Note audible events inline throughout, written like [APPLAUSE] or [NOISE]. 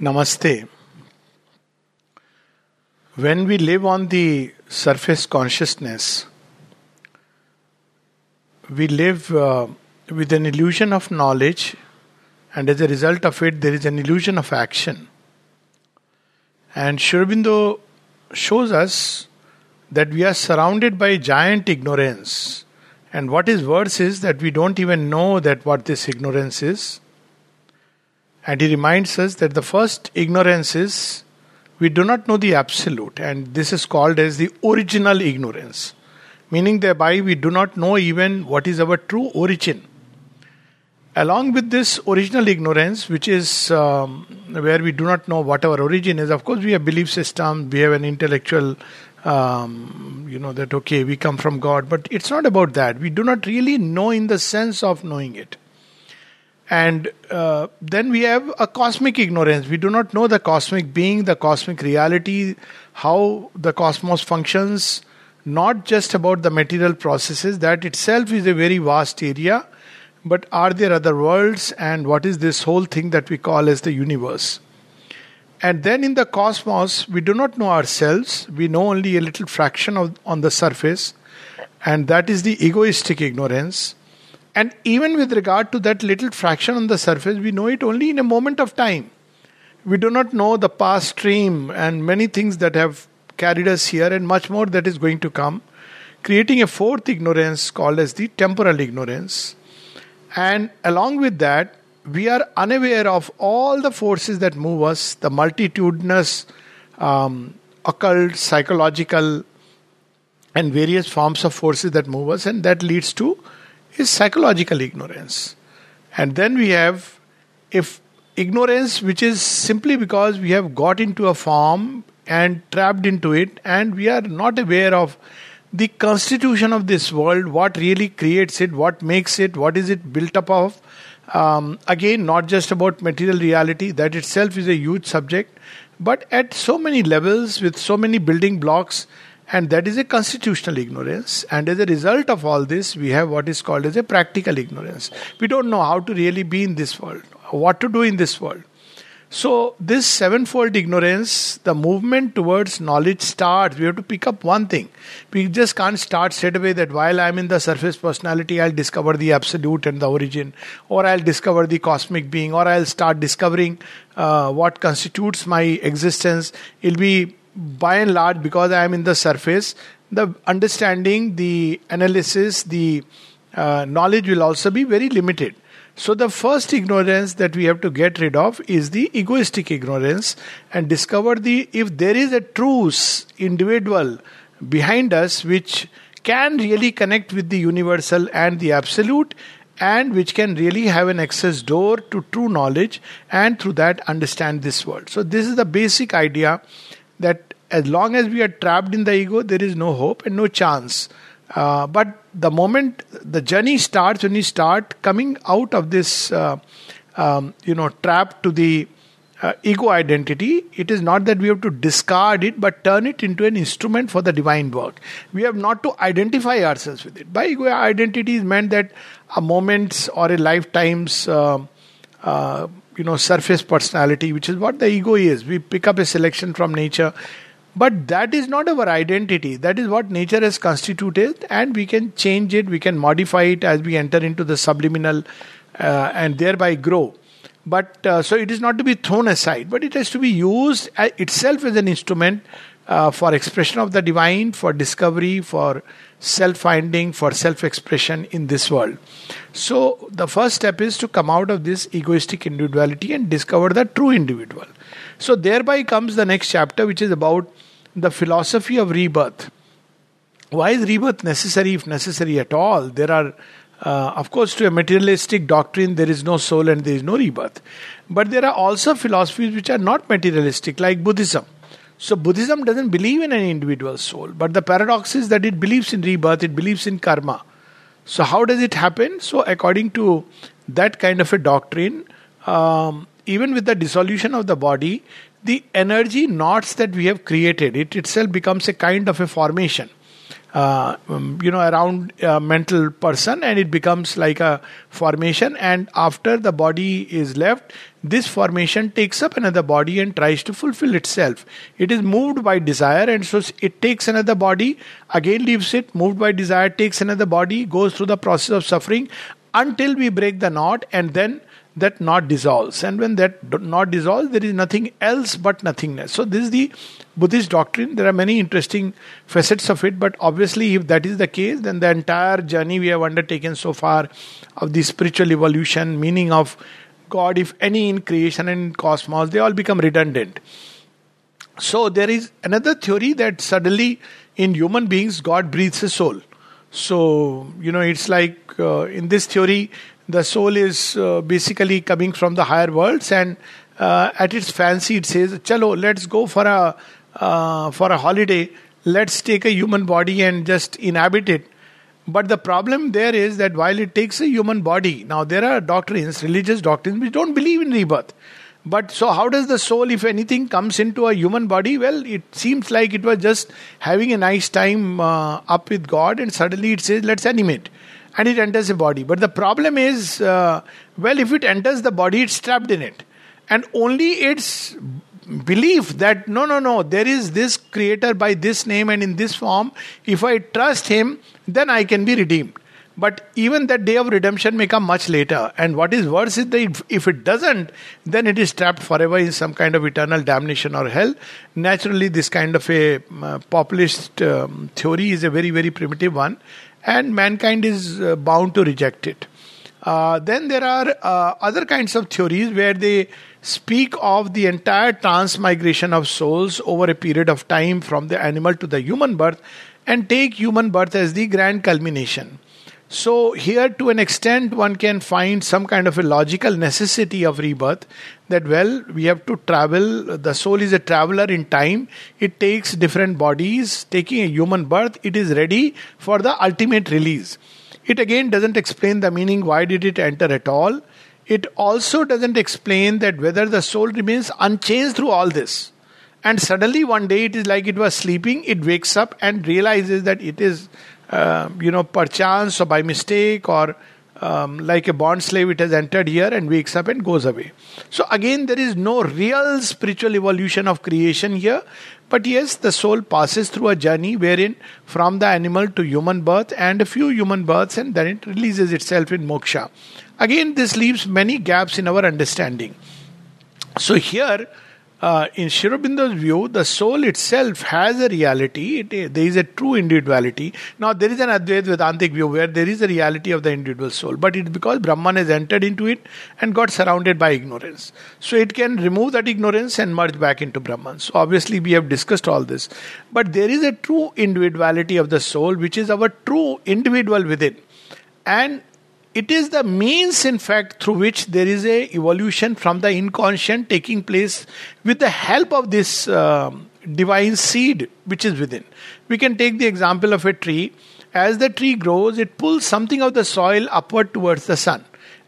Namaste. When we live on the surface consciousness, we live uh, with an illusion of knowledge, and as a result of it, there is an illusion of action. And Sri Aurobindo shows us that we are surrounded by giant ignorance. And what is worse is that we don't even know that what this ignorance is. And he reminds us that the first ignorance is we do not know the absolute, and this is called as the original ignorance, meaning thereby we do not know even what is our true origin. Along with this original ignorance, which is um, where we do not know what our origin is, of course, we have belief system, we have an intellectual, um, you know, that okay, we come from God, but it's not about that. We do not really know in the sense of knowing it. And uh, then we have a cosmic ignorance. We do not know the cosmic being, the cosmic reality, how the cosmos functions, not just about the material processes. That itself is a very vast area. But are there other worlds, and what is this whole thing that we call as the universe? And then in the cosmos, we do not know ourselves. We know only a little fraction of on the surface, and that is the egoistic ignorance and even with regard to that little fraction on the surface, we know it only in a moment of time. We do not know the past stream and many things that have carried us here, and much more that is going to come, creating a fourth ignorance called as the temporal ignorance. And along with that, we are unaware of all the forces that move us, the multitudinous um, occult, psychological, and various forms of forces that move us, and that leads to is psychological ignorance. And then we have if ignorance which is simply because we have got into a form and trapped into it and we are not aware of the constitution of this world, what really creates it, what makes it, what is it built up of. Um, again, not just about material reality, that itself is a huge subject, but at so many levels with so many building blocks and that is a constitutional ignorance. And as a result of all this, we have what is called as a practical ignorance. We don't know how to really be in this world, what to do in this world. So, this sevenfold ignorance, the movement towards knowledge starts. We have to pick up one thing. We just can't start straight away that while I'm in the surface personality, I'll discover the absolute and the origin, or I'll discover the cosmic being, or I'll start discovering uh, what constitutes my existence. It'll be by and large, because I am in the surface, the understanding, the analysis, the uh, knowledge will also be very limited. So, the first ignorance that we have to get rid of is the egoistic ignorance and discover the if there is a truth individual behind us which can really connect with the universal and the absolute and which can really have an access door to true knowledge and through that understand this world. So, this is the basic idea that as long as we are trapped in the ego, there is no hope and no chance. Uh, but the moment the journey starts, when you start coming out of this, uh, um, you know, trap to the uh, ego identity, it is not that we have to discard it, but turn it into an instrument for the divine work. We have not to identify ourselves with it. By ego identity is meant that a moment's or a lifetime's uh, uh, you know surface personality which is what the ego is. We pick up a selection from nature. But that is not our identity. That is what nature has constituted and we can change it we can modify it as we enter into the subliminal uh, and thereby grow. But uh, so it is not to be thrown aside but it has to be used uh, itself as an instrument uh, for expression of the divine for discovery for self finding, for self expression in this world. So, the first step is to come out of this egoistic individuality and discover the true individual. So, thereby comes the next chapter, which is about the philosophy of rebirth. Why is rebirth necessary, if necessary at all? There are uh, of course, to a materialistic doctrine, there is no soul and there is no rebirth. But there are also philosophies which are not materialistic, like Buddhism. So Buddhism doesn't believe in an individual soul, but the paradox is that it believes in rebirth, it believes in karma. So how does it happen? So according to that kind of a doctrine, um, even with the dissolution of the body, the energy knots that we have created, it itself becomes a kind of a formation. Uh, um, you know, around a mental person, and it becomes like a formation. And after the body is left, this formation takes up another body and tries to fulfill itself. It is moved by desire, and so it takes another body, again leaves it, moved by desire, takes another body, goes through the process of suffering until we break the knot, and then that knot dissolves. And when that knot dissolves, there is nothing else but nothingness. So, this is the Buddhist doctrine. There are many interesting facets of it, but obviously, if that is the case, then the entire journey we have undertaken so far of the spiritual evolution, meaning of God, if any in creation and cosmos, they all become redundant. So there is another theory that suddenly in human beings God breathes a soul. So you know it's like uh, in this theory the soul is uh, basically coming from the higher worlds and uh, at its fancy it says chalo let's go for a uh, for a holiday let's take a human body and just inhabit it but the problem there is that while it takes a human body, now there are doctrines, religious doctrines, which don't believe in rebirth. But so, how does the soul, if anything, comes into a human body? Well, it seems like it was just having a nice time uh, up with God, and suddenly it says, let's animate. And it enters a body. But the problem is, uh, well, if it enters the body, it's trapped in it. And only its belief that no, no, no, there is this creator by this name and in this form. If I trust him, then I can be redeemed. But even that day of redemption may come much later. And what is worse is that if it doesn't, then it is trapped forever in some kind of eternal damnation or hell. Naturally, this kind of a uh, populist um, theory is a very, very primitive one, and mankind is uh, bound to reject it. Uh, then there are uh, other kinds of theories where they speak of the entire transmigration of souls over a period of time from the animal to the human birth and take human birth as the grand culmination. So, here to an extent, one can find some kind of a logical necessity of rebirth that, well, we have to travel. The soul is a traveler in time, it takes different bodies. Taking a human birth, it is ready for the ultimate release. It again doesn't explain the meaning why did it enter at all. It also doesn't explain that whether the soul remains unchanged through all this and suddenly one day it is like it was sleeping it wakes up and realizes that it is uh, you know perchance or by mistake or um, like a bond slave it has entered here and wakes up and goes away. So again there is no real spiritual evolution of creation here. But yes the soul passes through a journey wherein from the animal to human birth and a few human births and then it releases itself in moksha. Again this leaves many gaps in our understanding. So here uh, in Sri Aurobindo's view, the soul itself has a reality. It, there is a true individuality. Now, there is an Advaita Vedantic view where there is a reality of the individual soul, but it's because Brahman has entered into it and got surrounded by ignorance. So, it can remove that ignorance and merge back into Brahman. So, obviously, we have discussed all this. But there is a true individuality of the soul, which is our true individual within. And it is the means in fact through which there is a evolution from the inconscient taking place with the help of this uh, divine seed which is within. We can take the example of a tree. As the tree grows it pulls something of the soil upward towards the sun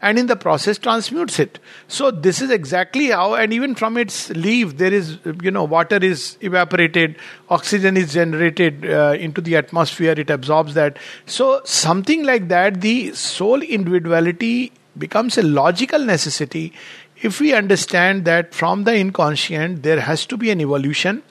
and in the process transmutes it. So this is exactly how and even from its leaf there is you know water is evaporated oxygen is generated uh, into the atmosphere it absorbs that. So something like that the soul individuality becomes a logical necessity if we understand that from the inconscient there has to be an evolution.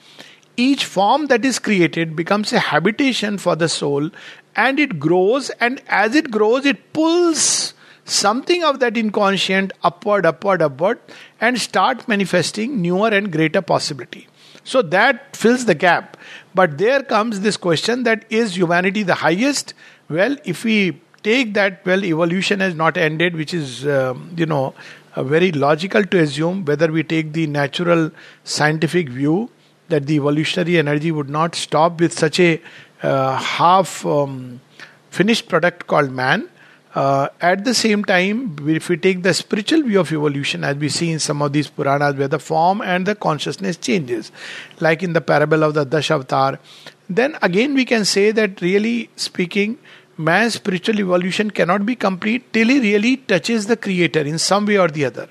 Each form that is created becomes a habitation for the soul and it grows and as it grows it pulls something of that inconscient upward, upward, upward, and start manifesting newer and greater possibility. So that fills the gap. But there comes this question that is humanity the highest? Well, if we take that, well, evolution has not ended, which is, um, you know, very logical to assume, whether we take the natural scientific view that the evolutionary energy would not stop with such a uh, half um, finished product called man uh, at the same time, if we take the spiritual view of evolution, as we see in some of these Puranas, where the form and the consciousness changes, like in the parable of the Dashavatar, then again we can say that really speaking, man's spiritual evolution cannot be complete till he really touches the Creator in some way or the other.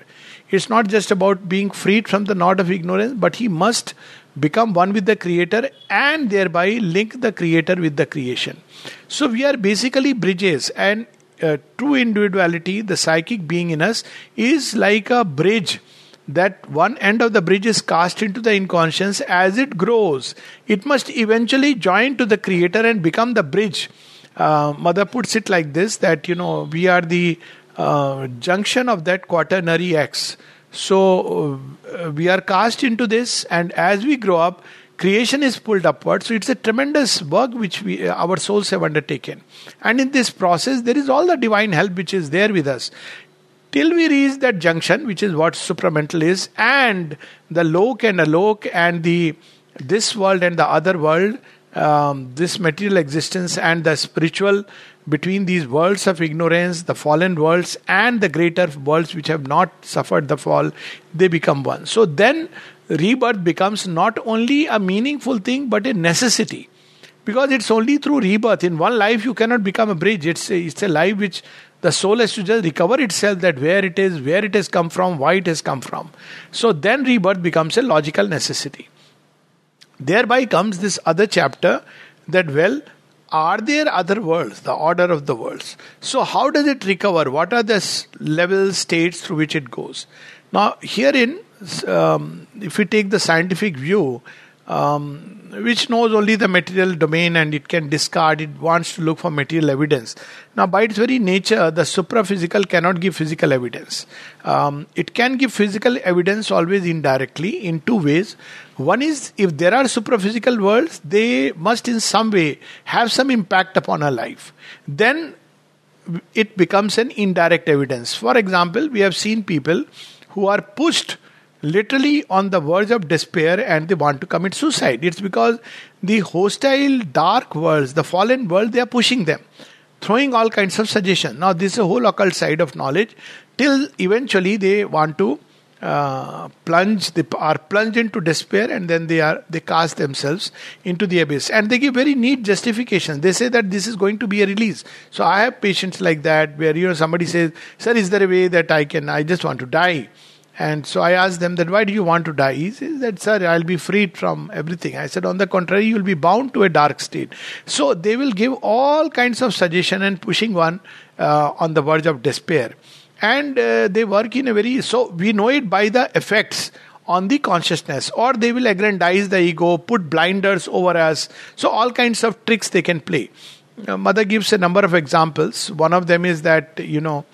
It's not just about being freed from the knot of ignorance, but he must become one with the Creator and thereby link the Creator with the creation. So we are basically bridges, and uh, true individuality, the psychic being in us, is like a bridge that one end of the bridge is cast into the inconscious as it grows it must eventually join to the creator and become the bridge. Uh, mother puts it like this that you know we are the uh, junction of that quaternary x. So uh, we are cast into this and as we grow up creation is pulled upward so it's a tremendous work which we our souls have undertaken and in this process there is all the divine help which is there with us till we reach that junction, which is what supramental is, and the lok and alok and the this world and the other world, um, this material existence and the spiritual between these worlds of ignorance, the fallen worlds and the greater worlds which have not suffered the fall, they become one. So then rebirth becomes not only a meaningful thing but a necessity because it's only through rebirth in one life you cannot become a bridge it's a, it's a life which the soul has to just recover itself that where it is, where it has come from, why it has come from. So then rebirth becomes a logical necessity. Thereby comes this other chapter that, well, are there other worlds, the order of the worlds? So, how does it recover? What are the level states through which it goes? Now, herein, um, if we take the scientific view, um, which knows only the material domain and it can discard, it wants to look for material evidence. Now, by its very nature, the supraphysical cannot give physical evidence. Um, it can give physical evidence always indirectly in two ways. One is if there are supraphysical worlds, they must in some way have some impact upon our life. Then it becomes an indirect evidence. For example, we have seen people who are pushed literally on the verge of despair and they want to commit suicide. It's because the hostile, dark worlds, the fallen world, they are pushing them, throwing all kinds of suggestions. Now, this is a whole occult side of knowledge. Till eventually they want to uh, plunge they are plunged into despair and then they are they cast themselves into the abyss. And they give very neat justifications they say that this is going to be a release. So i have patients like that where you know somebody says sir is there a way that i can i just want to die and so I asked them that why do you want to die? He says that sir, I'll be freed from everything. I said on the contrary, you'll be bound to a dark state. So they will give all kinds of suggestion and pushing one uh, on the verge of despair. And uh, they work in a very so we know it by the effects on the consciousness, or they will aggrandize the ego, put blinders over us. So all kinds of tricks they can play. Uh, Mother gives a number of examples. One of them is that you know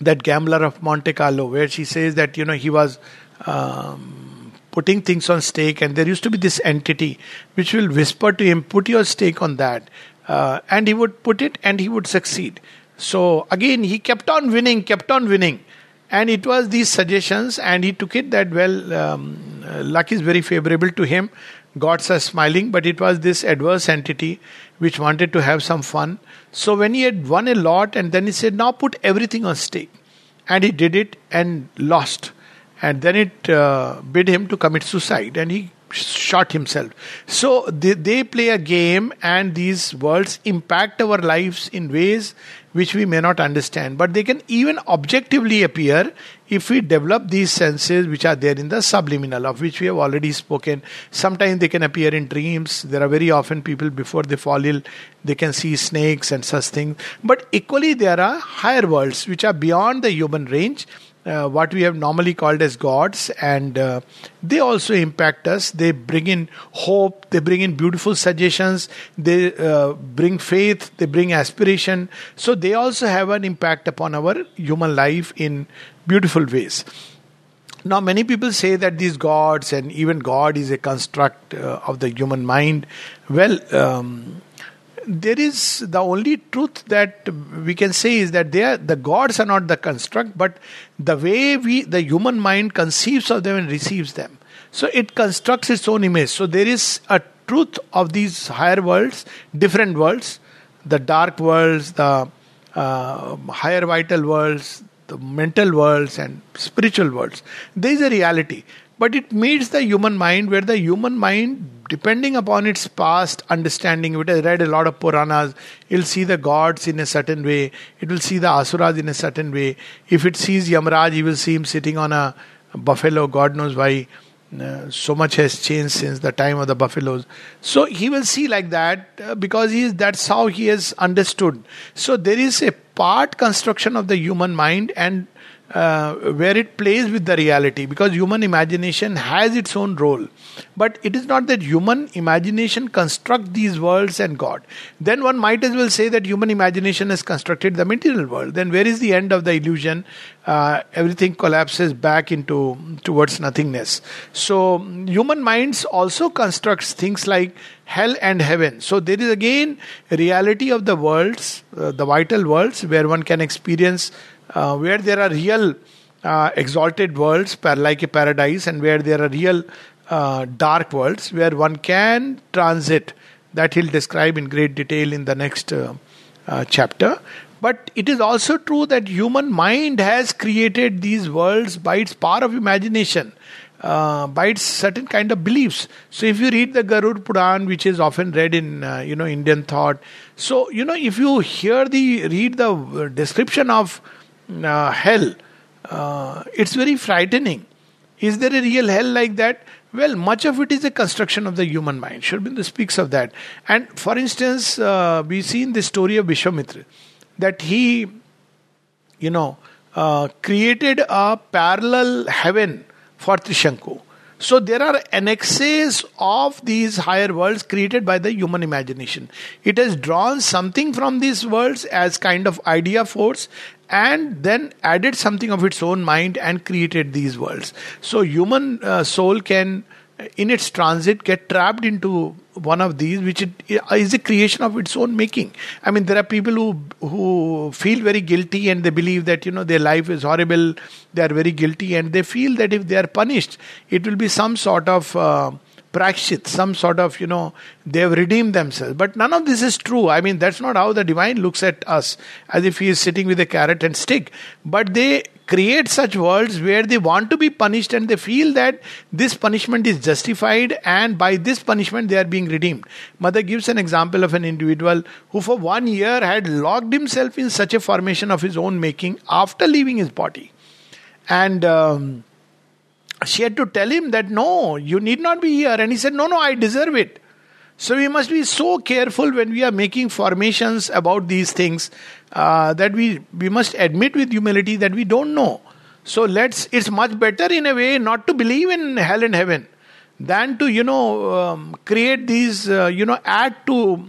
that gambler of Monte Carlo, where she says that you know he was um, putting things on stake, and there used to be this entity which will whisper to him, "Put your stake on that," uh, and he would put it, and he would succeed. So again, he kept on winning, kept on winning, and it was these suggestions, and he took it that well, um, luck is very favorable to him. Gods are smiling, but it was this adverse entity which wanted to have some fun. So when he had won a lot, and then he said, Now put everything on stake. And he did it and lost. And then it uh, bid him to commit suicide, and he shot himself. So they, they play a game, and these worlds impact our lives in ways which we may not understand. But they can even objectively appear if we develop these senses which are there in the subliminal, of which we have already spoken. Sometimes they can appear in dreams. There are very often people before they fall ill, they can see snakes and such things. But equally, there are higher worlds which are beyond the human range uh, what we have normally called as gods, and uh, they also impact us. They bring in hope, they bring in beautiful suggestions, they uh, bring faith, they bring aspiration. So they also have an impact upon our human life in beautiful ways. Now, many people say that these gods and even God is a construct uh, of the human mind. Well, um, there is the only truth that we can say is that they are the gods are not the construct but the way we the human mind conceives of them and receives them. So it constructs its own image. So there is a truth of these higher worlds different worlds the dark worlds the uh, higher vital worlds the mental worlds and spiritual worlds. There is a reality but it meets the human mind where the human mind depending upon its past understanding, it has read a lot of Puranas, it'll see the gods in a certain way, it will see the Asuras in a certain way. If it sees Yamraj, he will see him sitting on a buffalo, God knows why. Uh, so much has changed since the time of the buffaloes. So he will see like that uh, because he is, that's how he has understood. So there is a part construction of the human mind, and uh, where it plays with the reality because human imagination has its own role. But it is not that human imagination construct these worlds and god. Then one might as well say that human imagination has constructed the material world. Then where is the end of the illusion? Uh, everything collapses back into towards nothingness. So human minds also constructs things like hell and heaven. So there is again reality of the worlds uh, the vital worlds where one can experience uh, where there are real uh, exalted worlds, like a paradise, and where there are real uh, dark worlds, where one can transit. That he'll describe in great detail in the next uh, uh, chapter. But it is also true that human mind has created these worlds by its power of imagination. Uh, by its certain kind of beliefs. So if you read the Garud Puran, which is often read in uh, you know Indian thought, so you know if you hear the read the description of uh, hell, uh, it's very frightening. Is there a real hell like that? Well, much of it is a construction of the human mind. Sri speaks of that. And for instance, uh, we see in the story of Vishwamitra that he, you know, uh, created a parallel heaven for Trishanku. So there are annexes of these higher worlds created by the human imagination. It has drawn something from these worlds as kind of idea force and then added something of its own mind and created these worlds. So human uh, soul can in its transit get trapped into one of these which it, is a creation of its own making i mean there are people who who feel very guilty and they believe that you know their life is horrible they are very guilty and they feel that if they are punished it will be some sort of uh, prayashchit, some sort of, you know, they have redeemed themselves. But none of this is true. I mean, that's not how the divine looks at us, as if he is sitting with a carrot and stick. But they create such worlds where they want to be punished and they feel that this punishment is justified and by this punishment they are being redeemed. Mother gives an example of an individual who for one year had locked himself in such a formation of his own making after leaving his body. And um, she had to tell him that no, you need not be here. And he said, no, no, I deserve it. So we must be so careful when we are making formations about these things uh, that we, we must admit with humility that we don't know. So let's, it's much better in a way not to believe in hell and heaven than to, you know, um, create these, uh, you know, add to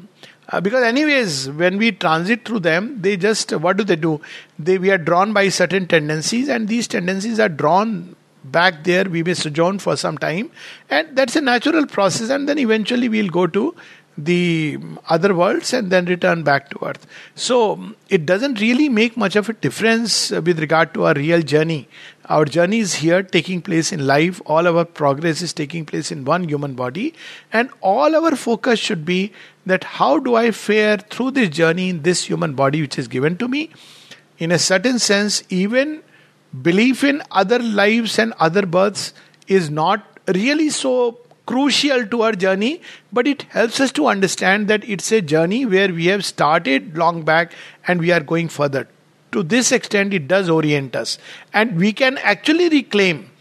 uh, because anyways when we transit through them they just what do they do they we are drawn by certain tendencies and these tendencies are drawn back there we may sojourn for some time and that's a natural process and then eventually we'll go to the other worlds and then return back to earth. So it doesn't really make much of a difference with regard to our real journey. Our journey is here taking place in life. All our progress is taking place in one human body. And all our focus should be that how do i fare through this journey in this human body which is given to me? In a certain sense even belief in other lives and other births is not really so crucial to our journey, but it helps us to understand that it's a journey where we have started long back and we are going further. To this extent, it does orient us, and we can actually reclaim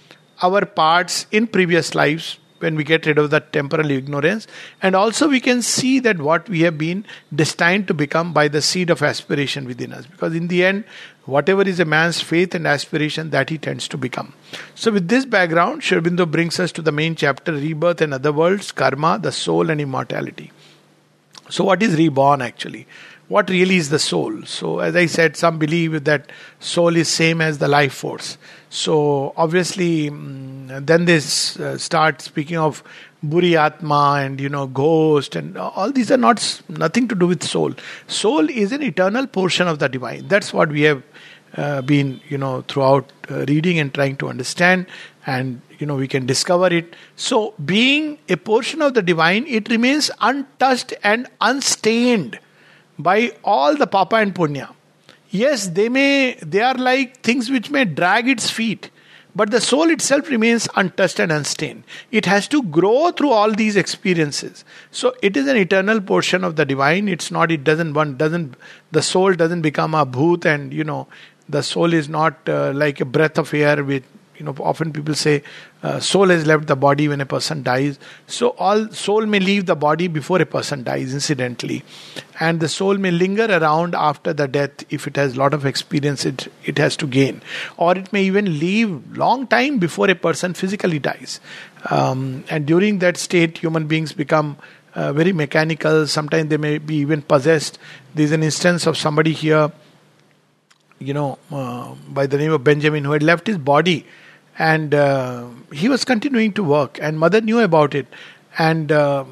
our parts in previous lives when we get rid of that temporal ignorance. And also, we can see that what we have been destined to become by the seed of aspiration within us. Because in the end, whatever is a man's faith and aspiration, that he tends to become. So, with this background, Sri brings us to the main chapter Rebirth and Other Worlds, Karma, the Soul, and Immortality. So, what is reborn actually? what really is the soul so as i said some believe that soul is same as the life force so obviously mm, then they uh, start speaking of buri atma and you know ghost and all these are not nothing to do with soul soul is an eternal portion of the divine that's what we have uh, been you know throughout uh, reading and trying to understand and you know we can discover it so being a portion of the divine it remains untouched and unstained by all the papa and punya. Yes, they may they are like things which may drag its feet, but the soul itself remains untouched and unstained. It has to grow through all these experiences. So it is an eternal portion of the divine. It's not. It doesn't one doesn't the soul doesn't become a bhoot and you know the soul is not uh, like a breath of air with you know often people say uh, soul has left the body when a person dies. So all soul may leave the body before a person dies incidentally. And the soul may linger around after the death if it has a lot of experience it it has to gain. Or it may even leave long time before a person physically dies. Um, and during that state human beings become uh, very mechanical. Sometimes they may be even possessed. There's an instance of somebody here you know, uh, by the name of Benjamin, who had left his body. And uh, he was continuing to work, and mother knew about it, and uh,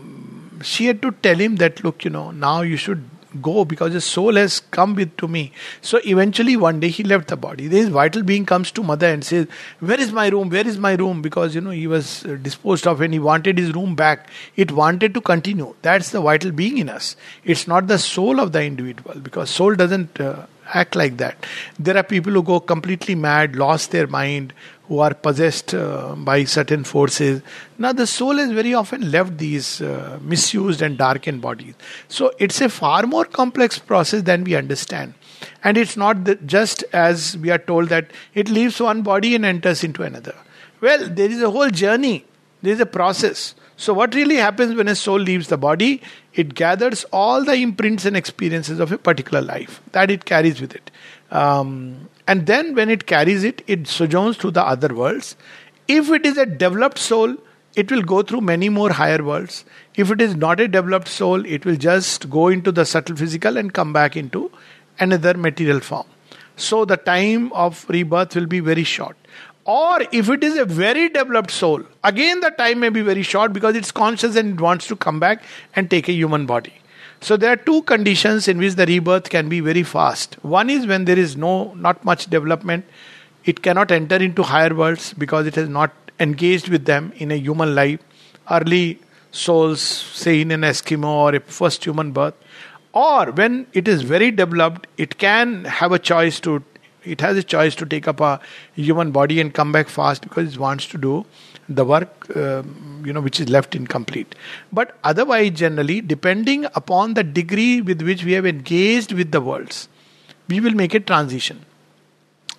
she had to tell him that, look, you know, now you should go because his soul has come with to me. So eventually one day he left the body. This vital being comes to mother and says, Where is my room? Where is my room? Because you know he was disposed of and he wanted his room back. It wanted to continue. That's the vital being in us. It's not the soul of the individual because soul doesn't uh, act like that. There are people who go completely mad, lost their mind, who are possessed uh, by certain forces. Now, the soul has very often left these uh, misused and darkened bodies. So, it's a far more complex process than we understand. And it's not just as we are told that it leaves one body and enters into another. Well, there is a whole journey, there is a process. So, what really happens when a soul leaves the body? It gathers all the imprints and experiences of a particular life that it carries with it. Um, and then, when it carries it, it sojourns to the other worlds. If it is a developed soul, it will go through many more higher worlds. If it is not a developed soul, it will just go into the subtle physical and come back into another material form. So, the time of rebirth will be very short. Or if it is a very developed soul, again the time may be very short because it's conscious and it wants to come back and take a human body. So there are two conditions in which the rebirth can be very fast. One is when there is no not much development, it cannot enter into higher worlds because it has not engaged with them in a human life. Early souls, say in an Eskimo or a first human birth, or when it is very developed, it can have a choice to it has a choice to take up a human body and come back fast because it wants to do the work uh, you know which is left incomplete. But otherwise generally depending upon the degree with which we have engaged with the worlds we will make a transition.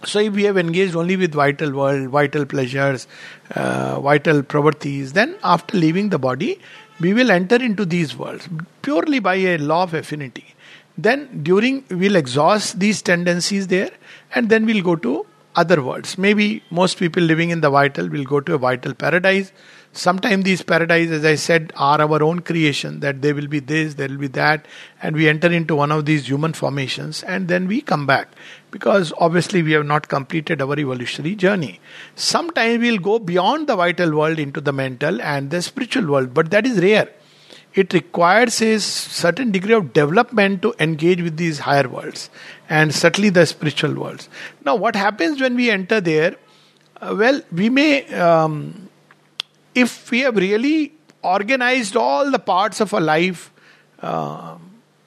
So if we have engaged only with vital world vital pleasures uh, vital properties then after leaving the body we will enter into these worlds purely by a law of affinity. Then during we'll exhaust these tendencies there and then we'll go to other worlds. Maybe most people living in the vital will go to a vital paradise. Sometimes these paradises, as I said, are our own creation, that there will be this, there will be that, and we enter into one of these human formations and then we come back because obviously we have not completed our evolutionary journey. Sometimes we'll go beyond the vital world into the mental and the spiritual world, but that is rare it requires a certain degree of development to engage with these higher worlds and certainly the spiritual worlds. Now, what happens when we enter there? Uh, well, we may, um, if we have really organized all the parts of our life, uh,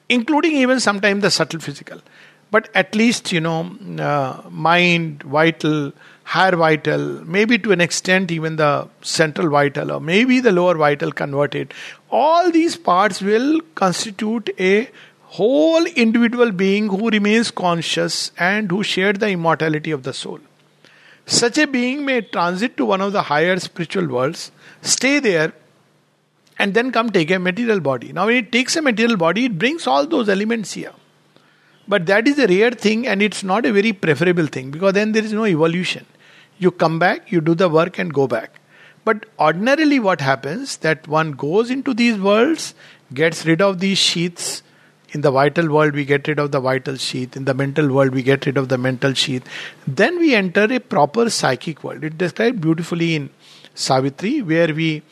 including even sometimes the subtle physical, but at least, you know, uh, mind, vital, higher vital, maybe to an extent even the central vital, or maybe the lower vital converted. All these parts will constitute a whole individual being who remains conscious and who shared the immortality of the soul. Such a being may transit to one of the higher spiritual worlds, stay there, and then come take a material body. Now, when it takes a material body, it brings all those elements here. But that is a rare thing and it's not a very preferable thing because then there is no evolution. You come back, you do the work and go back. But ordinarily, what happens that one goes into these worlds, gets rid of these sheaths. In the vital world, we get rid of the vital sheath. In the mental world, we get rid of the mental sheath. Then we enter a proper psychic world. It described beautifully in Savitri, where we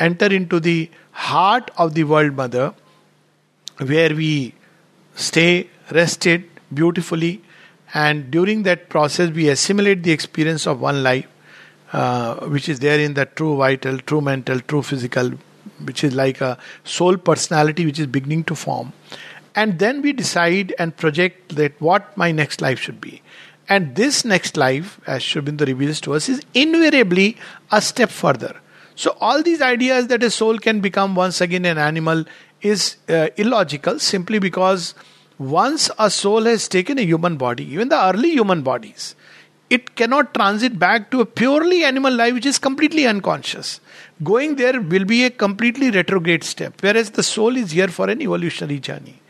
enter into the heart of the world mother, where we stay rested beautifully and during that process, we assimilate the experience of one life, uh, which is there in the true vital, true mental, true physical, which is like a soul personality which is beginning to form. And then we decide and project that what my next life should be. And this next life, as Aurobindo reveals to us, is invariably a step further. So, all these ideas that a soul can become once again an animal is uh, illogical simply because once a soul has taken a human body, even the early human bodies, it cannot transit back to a purely animal life which is completely unconscious. Going there will be a completely retrograde step, whereas the soul is here for an evolutionary journey.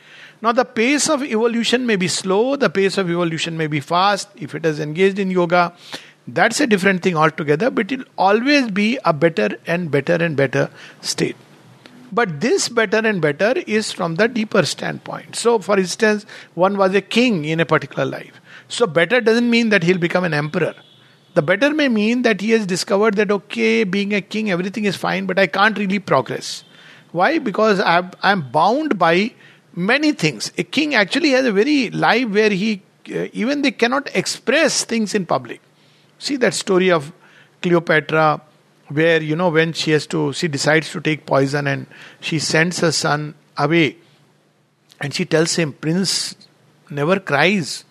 Now, the pace of evolution may be slow, the pace of evolution may be fast. If it is engaged in yoga, that's a different thing altogether, but it'll always be a better and better and better state. But this better and better is from the deeper standpoint. So, for instance, one was a king in a particular life. So, better doesn't mean that he'll become an emperor. The better may mean that he has discovered that, okay, being a king, everything is fine, but I can't really progress. Why? Because I'm, bound by many things. A king actually has a very life where he, uh, even they cannot express things in public. See that story of Cleopatra, where, you know, when she has to, she decides to take poison and she sends her son away. And she tells him, Prince never cries.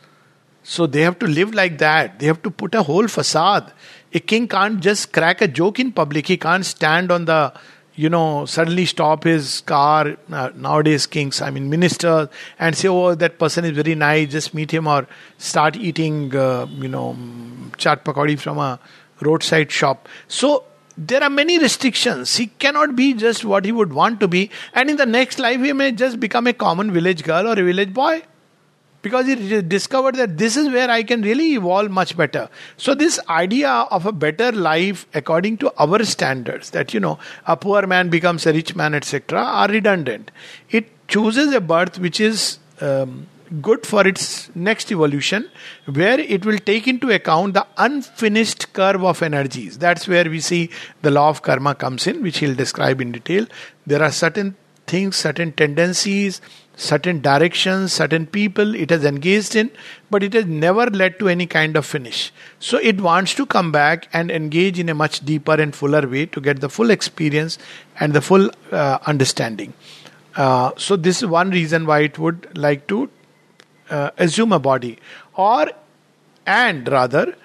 So they have to live like that. They have to put a whole facade. A king can't just crack a joke in public. He can't stand on the, you know, suddenly stop his car. Uh, nowadays, kings, I mean, ministers, and say, oh, that person is very nice, just meet him or start eating, uh, you know, chaat pakodi from a roadside shop. So there are many restrictions. He cannot be just what he would want to be. And in the next life, he may just become a common village girl or a village boy because he discovered that this is where I can really evolve much better. So, this idea of a better life according to our standards, that you know, a poor man becomes a rich man, etc., are redundant. It chooses a birth which is um, good for its next evolution, where it will take into account the unfinished curve of energies. That's where we see the law of karma comes in, which he'll describe in detail. There are certain things, certain tendencies certain directions, certain people it has engaged in, but it has never led to any kind of finish. So it wants to come back and engage in a much deeper and fuller way to get the full experience and the full uh, understanding. Uh, so this is one reason why it would like to uh, assume a body, or and rather,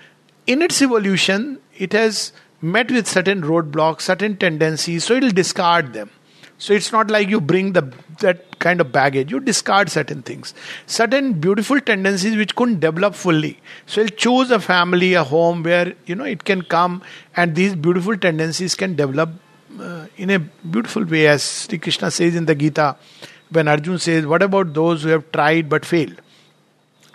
in its evolution, it has met with certain roadblocks, certain tendencies, so it will discard them. So it's not like you bring the that kind of baggage. You discard certain things, certain beautiful tendencies which couldn't develop fully. So you'll choose a family, a home where you know it can come, and these beautiful tendencies can develop uh, in a beautiful way, as Sri Krishna says in the Gita, when Arjun says, "What about those who have tried but failed?"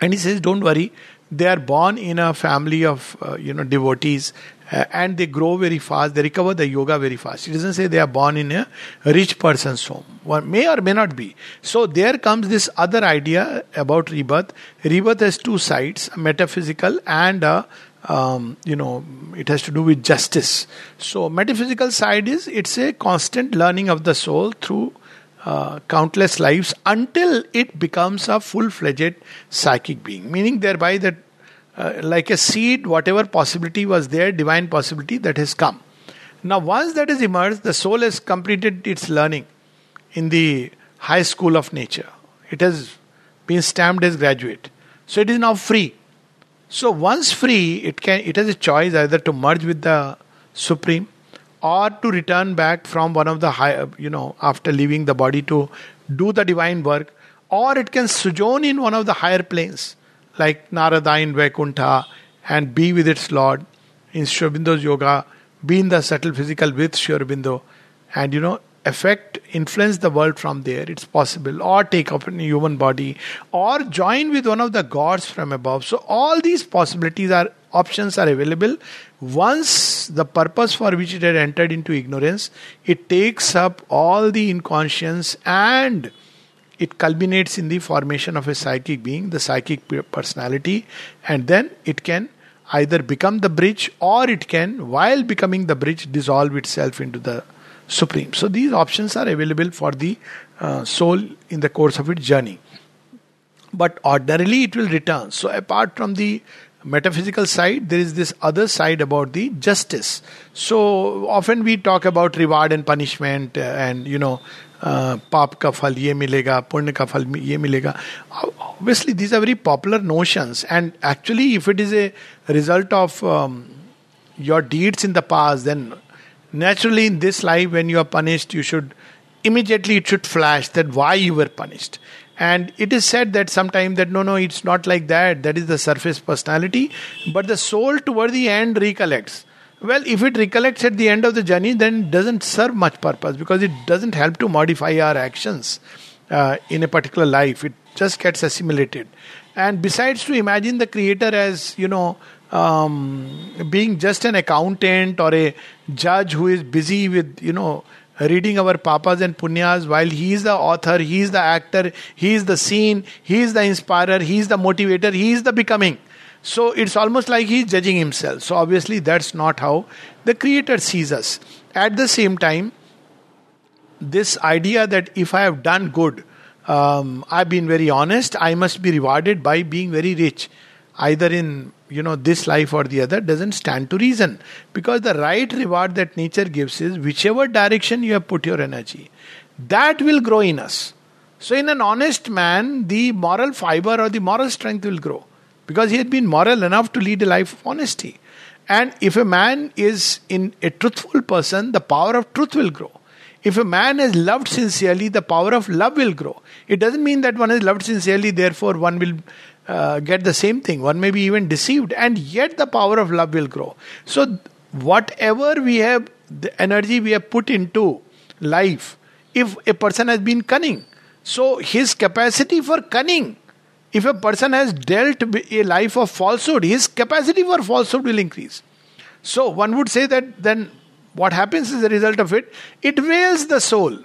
And he says, "Don't worry." They are born in a family of uh, you know devotees uh, and they grow very fast, they recover the yoga very fast. It doesn't say they are born in a rich person's home. One may or may not be. So there comes this other idea about rebirth. Rebirth has two sides, metaphysical and a, um, you know, it has to do with justice. So metaphysical side is it's a constant learning of the soul through uh, countless lives until it becomes a full-fledged psychic being. Meaning thereby that uh, like a seed, whatever possibility was there, divine possibility that has come. Now, once that has emerged, the soul has completed its learning in the high school of nature. It has been stamped as graduate. So it is now free. So once free, it can it has a choice either to merge with the supreme or to return back from one of the high you know after leaving the body to do the divine work or it can sojourn in one of the higher planes like Narada in Vaikuntha and be with its Lord in Sri Aurobindo's yoga, be in the subtle physical with Sri Aurobindo, and you know, affect, influence the world from there. It's possible. Or take up a human body, or join with one of the gods from above. So all these possibilities are options are available. Once the purpose for which it had entered into ignorance, it takes up all the inconscience and it culminates in the formation of a psychic being, the psychic personality, and then it can either become the bridge or it can, while becoming the bridge, dissolve itself into the supreme. So these options are available for the uh, soul in the course of its journey. But ordinarily it will return. So apart from the metaphysical side, there is this other side about the justice. So often we talk about reward and punishment, uh, and you know, पाप का फल ये मिलेगा पुण्य का फल ये मिलेगा obviously these are very popular notions and actually if it is a result of um, your deeds in the past then naturally in this life when you are punished you should immediately it should flash that why you were punished And it is said that sometimes that no, no, it's not like that. That is the surface personality. But the soul toward the end recollects. Well, if it recollects at the end of the journey, then doesn't serve much purpose because it doesn't help to modify our actions uh, in a particular life. It just gets assimilated. And besides, to imagine the creator as, you know, um, being just an accountant or a judge who is busy with, you know, reading our papas and punyas while he is the author, he is the actor, he is the scene, he is the inspirer, he is the motivator, he is the becoming. So it's almost like he's judging himself. So obviously that's not how the creator sees us. At the same time, this idea that if I have done good, um, I've been very honest, I must be rewarded by being very rich, either in you know this life or the other doesn't stand to reason because the right reward that nature gives is whichever direction you have put your energy that will grow in us so in an honest man the moral fiber or the moral strength will grow because he had been moral enough to lead a life of honesty and if a man is in a truthful person the power of truth will grow if a man has loved sincerely the power of love will grow it doesn't mean that one has loved sincerely therefore one will uh, get the same thing. One may be even deceived, and yet the power of love will grow. So, whatever we have, the energy we have put into life, if a person has been cunning, so his capacity for cunning, if a person has dealt a life of falsehood, his capacity for falsehood will increase. So, one would say that then what happens is the result of it? It veils the soul.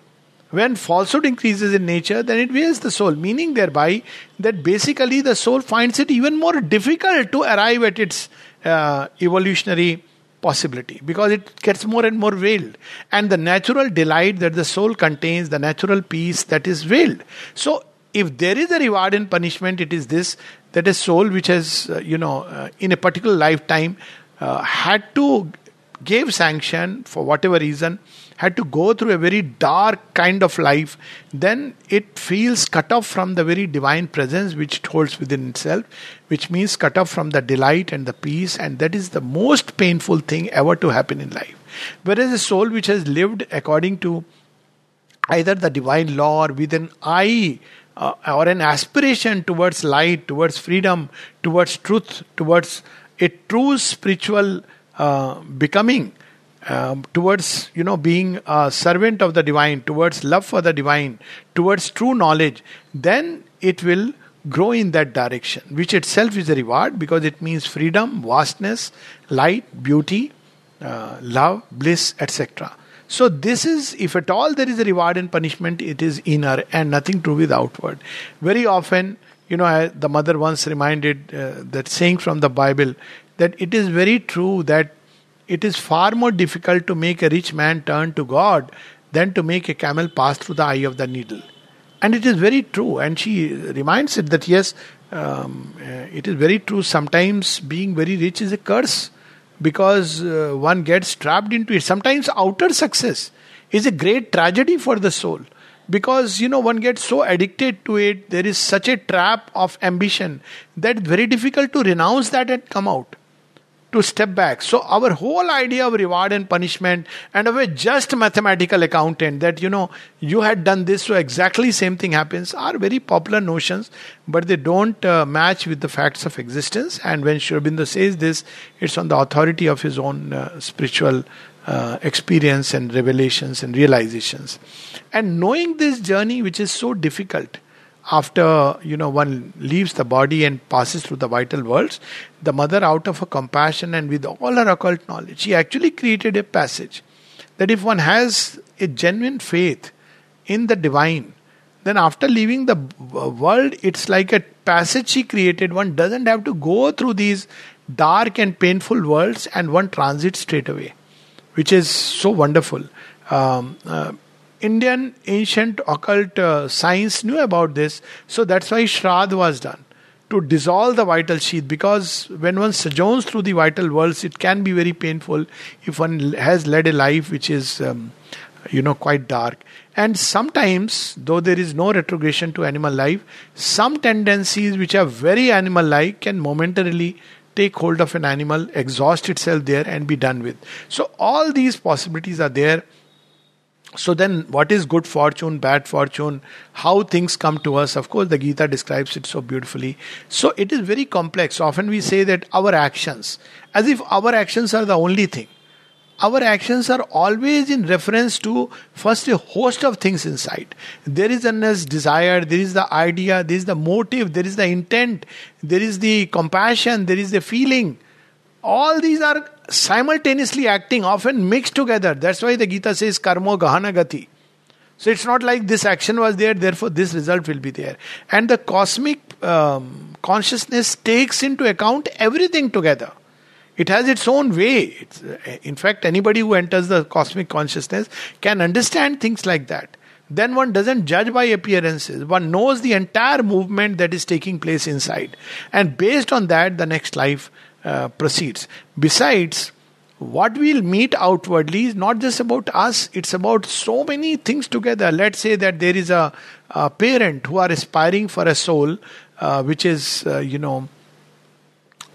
When falsehood increases in nature, then it veils the soul, meaning thereby that basically the soul finds it even more difficult to arrive at its uh, evolutionary possibility because it gets more and more veiled. And the natural delight that the soul contains, the natural peace that is veiled. So, if there is a reward and punishment, it is this that a soul which has, uh, you know, uh, in a particular lifetime uh, had to give sanction for whatever reason had to go through a very dark kind of life, then it feels cut off from the very divine presence which it holds within itself, which means cut off from the delight and the peace, and that is the most painful thing ever to happen in life. Whereas a soul which has lived according to either the divine law or with an eye uh, or an aspiration towards light, towards freedom, towards truth, towards a true spiritual uh, becoming, um, towards you know being a servant of the divine towards love for the divine towards true knowledge then it will grow in that direction which itself is a reward because it means freedom vastness light beauty uh, love bliss etc so this is if at all there is a reward and punishment it is inner and nothing to do with outward very often you know the mother once reminded uh, that saying from the bible that it is very true that it is far more difficult to make a rich man turn to God than to make a camel pass through the eye of the needle. And it is very true. And she reminds it that yes, um, uh, it is very true. Sometimes being very rich is a curse because uh, one gets trapped into it. Sometimes outer success is a great tragedy for the soul because you know one gets so addicted to it there is such a trap of ambition that it's very difficult to renounce that and come out to step back. So, our whole idea of reward and punishment and of a just mathematical accountant that you know you had done this, so exactly same thing happens are very popular notions, but they don't uh, match with the facts of existence. And when Sri Aurobindo says this, it's on the authority of his own uh, spiritual uh, experience and revelations and realizations. And knowing this journey, which is so difficult, after you know one leaves the body and passes through the vital worlds the mother out of her compassion and with all her occult knowledge she actually created a passage that if one has a genuine faith in the divine then after leaving the world it's like a passage she created. One doesn't have to go through these dark and painful worlds and one transits straight away which is so wonderful. Um, uh, Indian ancient occult uh, science knew about this, so that's why Shraddh was done to dissolve the vital sheath because when one sojourns through the vital worlds, it can be very painful if one has led a life which is, um, you know, quite dark. And sometimes, though there is no retrogression to animal life, some tendencies which are very animal like can momentarily take hold of an animal, exhaust itself there, and be done with. So, all these possibilities are there so then what is good fortune bad fortune? How things come to us? Of course the gita describes it so beautifully. So it is very complex. Often we say that our actions as if our actions are the only thing. Our actions are always in reference to first a host of things inside. There is an desire there is the idea there is the motive there is the intent there is the compassion there is the feeling. All these are simultaneously acting, often mixed together. That's why the Gita says karmo gahana gati. So it's not like this action was there, therefore this result will be there. And the cosmic um, consciousness takes into account everything together. It has its own way. It's, in fact, anybody who enters the cosmic consciousness can understand things like that. Then one doesn't judge by appearances. One knows the entire movement that is taking place inside. And based on that, the next life uh, proceeds. Besides, what we'll meet outwardly is not just about us, it's about so many things together. Let's say that there is a, a parent who are aspiring for a soul uh, which is, uh, you know,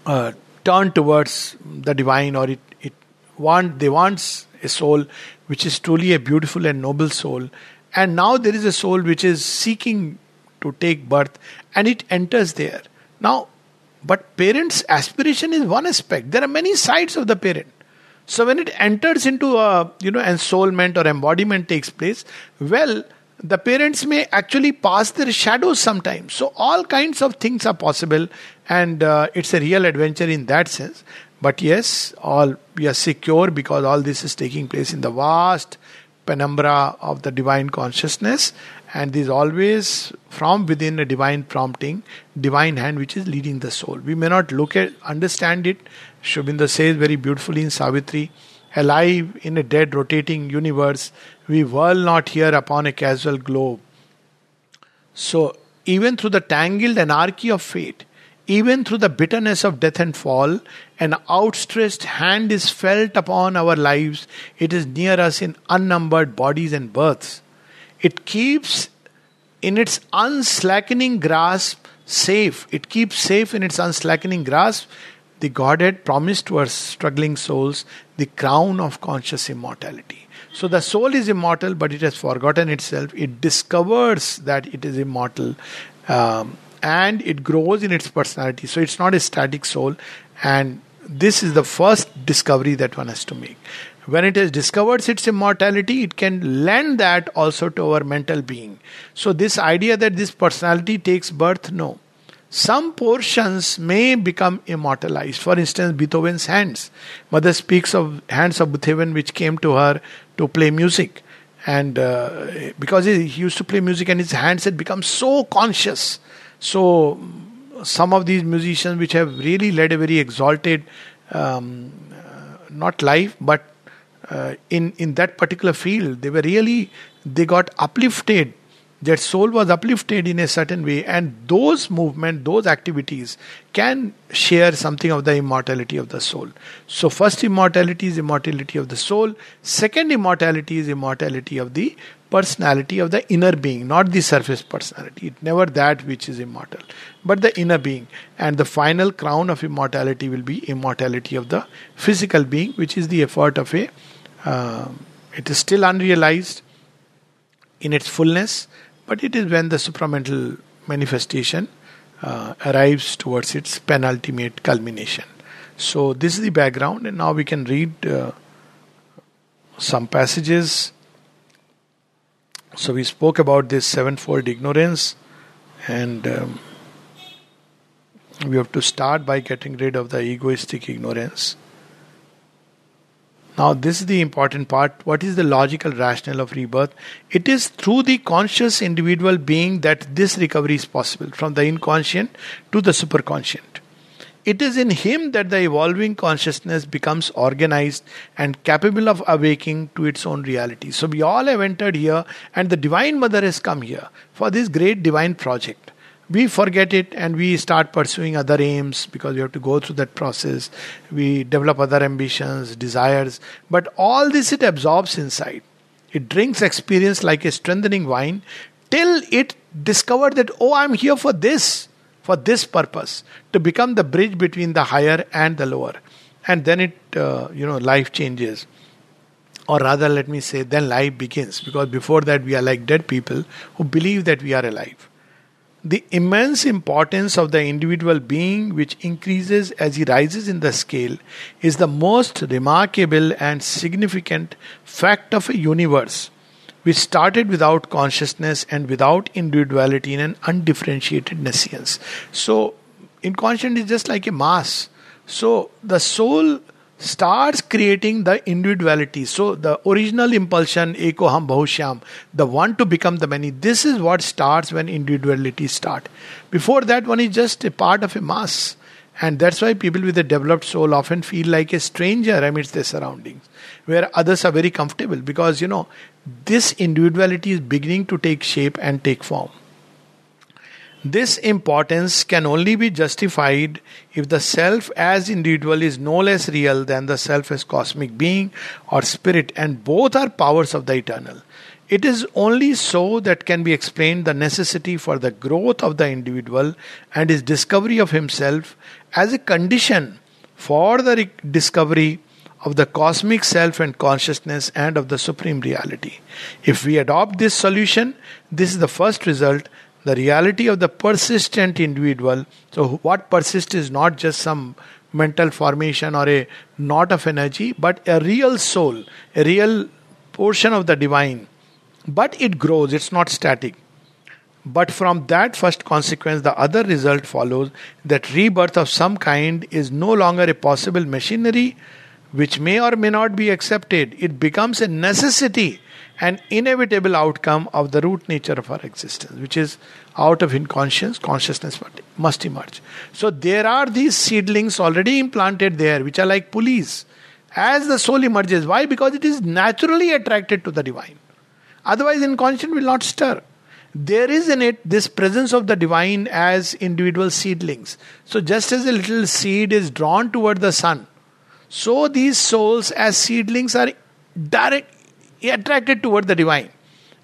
uh, turned towards the divine or it, it want they want a soul which is truly a beautiful and noble soul and now there is a soul which is seeking to take birth and it enters there now but parents' aspiration is one aspect. There are many sides of the parent. So when it enters into a you know ensoulment or embodiment takes place, well, the parents may actually pass their shadows sometimes. So all kinds of things are possible, and uh, it's a real adventure in that sense. But yes, all we are secure because all this is taking place in the vast penumbra of the divine consciousness, and this always from within a divine prompting, divine hand which is leading the soul. We may not look at, understand it. Sri Aurobindo says very beautifully in Savitri, alive in a dead rotating universe, we whirl not here upon a casual globe. So, even through the tangled anarchy of fate, even through the bitterness of death and fall, an outstretched hand is felt upon our lives. It is near us in unnumbered bodies and births. It keeps in its unslackening grasp safe. It keeps safe in its unslackening grasp. The Godhead promised to our struggling souls the crown of conscious immortality. So the soul is immortal, but it has forgotten itself. It discovers that it is immortal. Um, and it grows in its personality. So it's not a static soul, and this is the first discovery that one has to make. When it has discovered its immortality, it can lend that also to our mental being. So, this idea that this personality takes birth, no. Some portions may become immortalized. For instance, Beethoven's hands. Mother speaks of hands of Beethoven which came to her to play music. And uh, because he used to play music and his hands had become so conscious. So, some of these musicians which have really led a very exalted, um, uh, not life, but uh, in in that particular field they were really they got uplifted. Their soul was uplifted in a certain way. And those movement those activities can share something of the immortality of the soul. So first immortality is immortality of the soul. Second immortality is immortality of the personality of the inner being not the surface personality it never that which is immortal but the inner being and the final crown of immortality will be immortality of the physical being which is the effort of a uh, it is still unrealized in its fullness, but it is when the supramental manifestation uh, arrives towards its penultimate culmination. So, this is the background, and now we can read uh, some passages. So, we spoke about this sevenfold ignorance, and um, we have to start by getting rid of the egoistic ignorance. Now, this is the important part. What is the logical rationale of rebirth? It is through the conscious individual being that this recovery is possible, from the inconscient to the superconscient. It is in him that the evolving consciousness becomes organized and capable of awaking to its own reality. So, we all have entered here, and the Divine Mother has come here for this great divine project we forget it and we start pursuing other aims because we have to go through that process. We develop other ambitions, desires, but all this it absorbs inside. It drinks experience like a strengthening wine till it discovered that, oh, I'm here for this, for this purpose, to become the bridge between the higher and the lower. And then it, uh, you know, life changes. or rather, let me say, then life begins. Because before that, we are like dead people who believe that we are alive. The immense importance of the individual being, which increases as he rises in the scale, is the most remarkable and significant fact of a universe which started without consciousness and without individuality in an undifferentiated nescience. So, inconscient is just like a mass. So, the soul starts creating the individuality. So the original impulsion, eko ham bahushyam, the one to become the many, this is what starts when individuality start. Before that, one is just a part of a mass. And that's why people with a developed soul often feel like a stranger amidst their surroundings, where others are very comfortable because, you know, this individuality is beginning to take shape and take form. This importance can only be justified if the self as individual is no less real than the self as cosmic being or spirit, and both are powers of the eternal. It is only so that can be explained the necessity for the growth of the individual and his discovery of himself as a condition for the discovery of the cosmic self and consciousness and of the supreme reality. If we adopt this solution, this is the first result the reality of the persistent individual. So, what persists is not just some mental formation or a knot of energy, but a real soul, a real portion of the divine. But it grows, it's not static. But from that first consequence, the other result follows that rebirth of some kind is no longer a possible machinery which may or may not be accepted. It becomes a necessity an inevitable outcome of the root nature of our existence, which is out of inconscience, consciousness must emerge. So there are these seedlings already implanted there, which are like pulleys. As the soul emerges, why? Because it is naturally attracted to the divine. Otherwise, inconscience will not stir. There is in it this presence of the divine as individual seedlings. So, just as a little seed is drawn toward the sun, so these souls as seedlings are direct attracted toward the divine.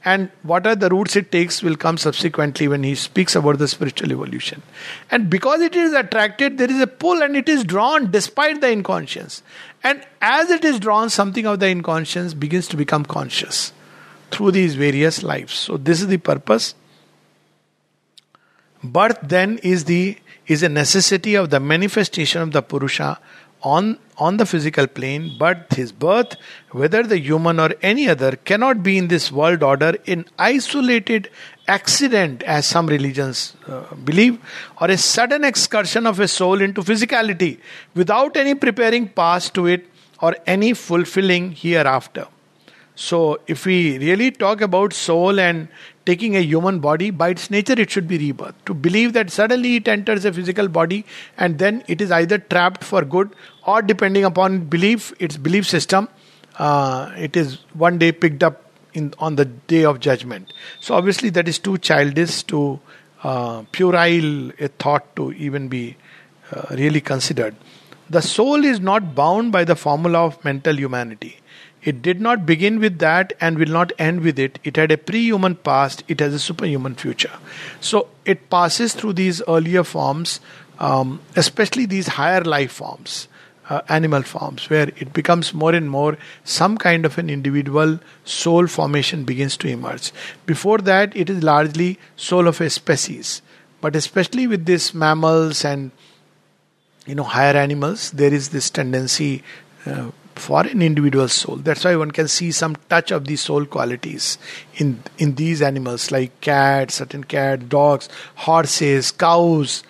And what are the roots it takes will come subsequently when he speaks about the spiritual evolution. And because it is attracted, there is a pull and it is drawn despite the inconscience. And as it is drawn, something of the inconscience begins to become conscious through these various lives. So this is the purpose. Birth then is the is a necessity of the manifestation of the Purusha on, on the physical plane, but his birth, whether the human or any other, cannot be in this world order in isolated accident, as some religions uh, believe, or a sudden excursion of a soul into physicality without any preparing past to it or any fulfilling hereafter. So, if we really talk about soul and taking a human body, by its nature, it should be rebirth. To believe that suddenly it enters a physical body and then it is either trapped for good or, depending upon belief, its belief system, uh, it is one day picked up in on the day of judgment. So, obviously, that is too childish, too uh, puerile a thought to even be uh, really considered. The soul is not bound by the formula of mental humanity. It did not begin with that and will not end with it. It had a pre human past, it has a superhuman future. So it passes through these earlier forms, um, especially these higher life forms, uh, animal forms, where it becomes more and more some kind of an individual soul formation begins to emerge. Before that, it is largely soul of a species. But especially with these mammals and you know higher animals, there is this tendency uh, for an individual soul. That's why one can see some touch of the soul qualities in in these animals like cats, certain cats, dogs, horses, cows,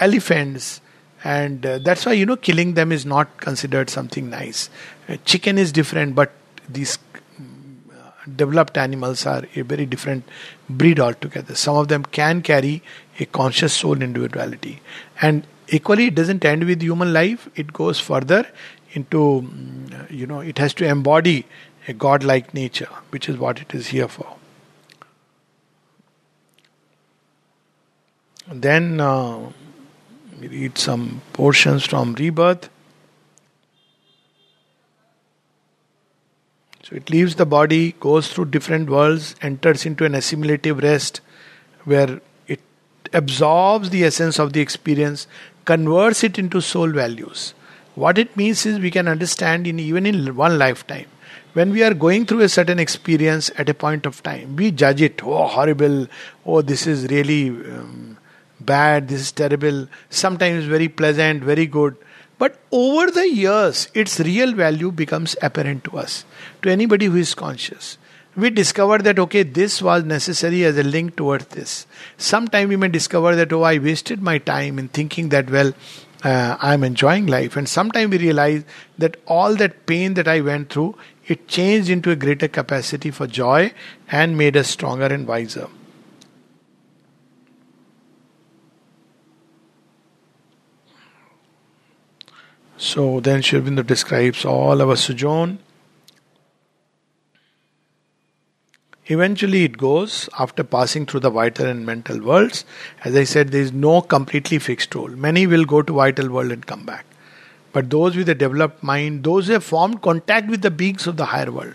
elephants, and uh, that's why you know killing them is not considered something nice. Uh, chicken is different, but these uh, developed animals are a very different breed altogether. Some of them can carry a conscious soul individuality, and equally it doesn't end with human life. It goes further into, mm, you know, it has to embody a godlike nature, which is what it is here for. Then uh, we read some portions from Rebirth. So it leaves the body, goes through different worlds, enters into an assimilative rest where it absorbs the essence of the experience, converts it into soul values. What it means is we can understand in even in one lifetime when we are going through a certain experience at a point of time, we judge it, oh, horrible, oh, this is really um, bad, this is terrible, sometimes very pleasant, very good. But over the years, its real value becomes apparent to us, to anybody who is conscious. We discover that, okay, this was necessary as a link towards this. Sometime we may discover that, oh, I wasted my time in thinking that, well, uh, I'm enjoying life. And sometimes we realize that all that pain that I went through, it changed into a greater capacity for joy and made us stronger and wiser. So then Sri Aurobindo describes all our sojourn. Eventually, it goes after passing through the vital and mental worlds. As I said, there is no completely fixed rule. Many will go to vital world and come back. But those with a developed mind, those who have formed contact with the beings of the higher world,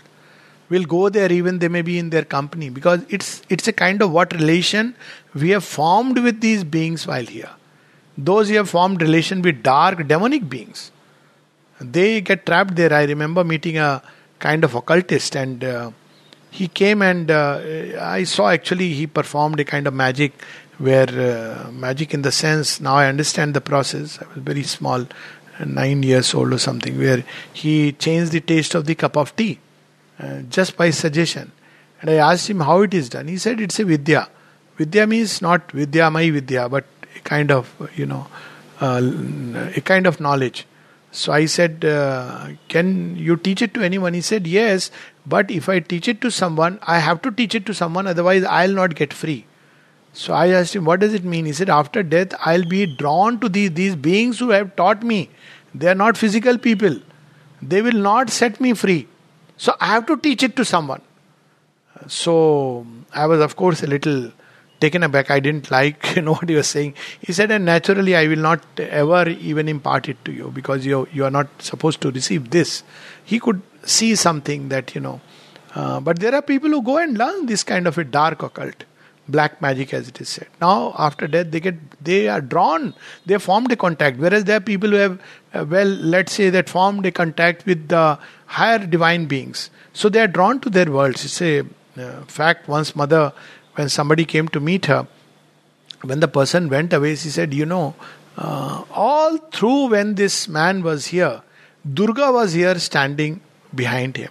will go there even they may be in their company because it's it's a kind of what relation we have formed with these beings while here. Those who have formed relation with dark demonic beings they get trapped there. I remember meeting a kind of occultist, and uh, he came and uh, I saw actually he performed a kind of magic where uh, magic in the sense now I understand the process. I was very small, nine years old or something, where he changed the taste of the cup of tea uh, just by suggestion. And I asked him how it is done. He said it's a vidya. Vidya means not vidya, my vidya, but a kind of you know uh, a kind of knowledge. So I said, uh, Can you teach it to anyone? He said, Yes, but if I teach it to someone, I have to teach it to someone, otherwise, I'll not get free. So I asked him, What does it mean? He said, After death, I'll be drawn to these, these beings who have taught me. They are not physical people, they will not set me free. So I have to teach it to someone. So I was, of course, a little taken aback. I didn't like [LAUGHS] you know what he was saying. He said, and naturally I will not ever even impart it to you because you you are not supposed to receive this. He could see something that you know, uh, but there are people who go and learn this kind of a dark occult, black magic as it is said. Now after death they get they are drawn, they formed a contact. Whereas there are people who have uh, well, let's say that formed a contact with the higher divine beings. So they are drawn to their worlds. It's a uh, fact. Once mother when somebody came to meet her, when the person went away, she said, You know, uh, all through when this man was here, Durga was here standing behind him.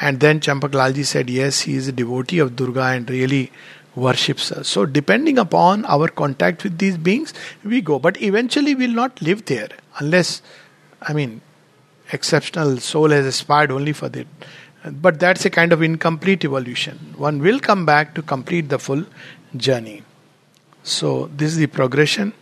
And then Champaklalji said, Yes, he is a devotee of Durga and really worships her. So, depending upon our contact with these beings, we go. But eventually, we'll not live there unless, I mean, exceptional soul has aspired only for that but that's a kind of incomplete evolution. One will come back to complete the full journey. So, this is the progression,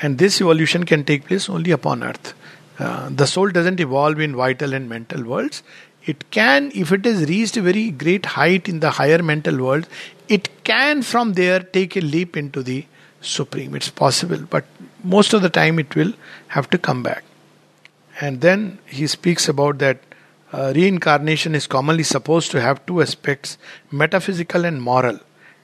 and this evolution can take place only upon earth. Uh, the soul doesn't evolve in vital and mental worlds. It can, if it has reached a very great height in the higher mental world, it can from there take a leap into the supreme. It's possible, but most of the time it will have to come back. And then he speaks about that uh, reincarnation is commonly supposed to have two aspects metaphysical and moral.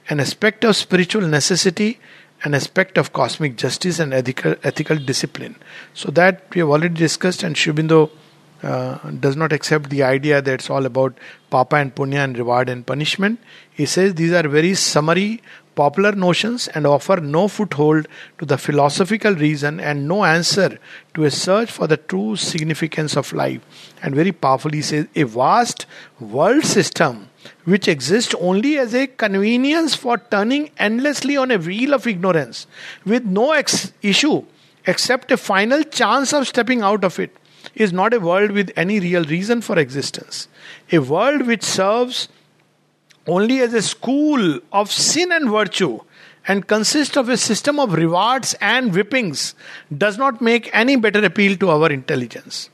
An aspect of spiritual necessity an aspect of cosmic justice and ethical, ethical discipline. So that we have already discussed and Sri Aurobindo uh, does not accept the idea that it's all about papa and punya and reward and punishment. He says these are very summary popular notions and offer no foothold to the philosophical reason and no answer to a search for the true significance of life. And very powerfully says, a vast world system which exists only as a convenience for turning endlessly on a wheel of ignorance with no ex- issue except a final chance of stepping out of it is not a world with any real reason for existence. A world which serves only as a school of sin and virtue and consists of a system of rewards and whippings does not make any better appeal to our intelligence.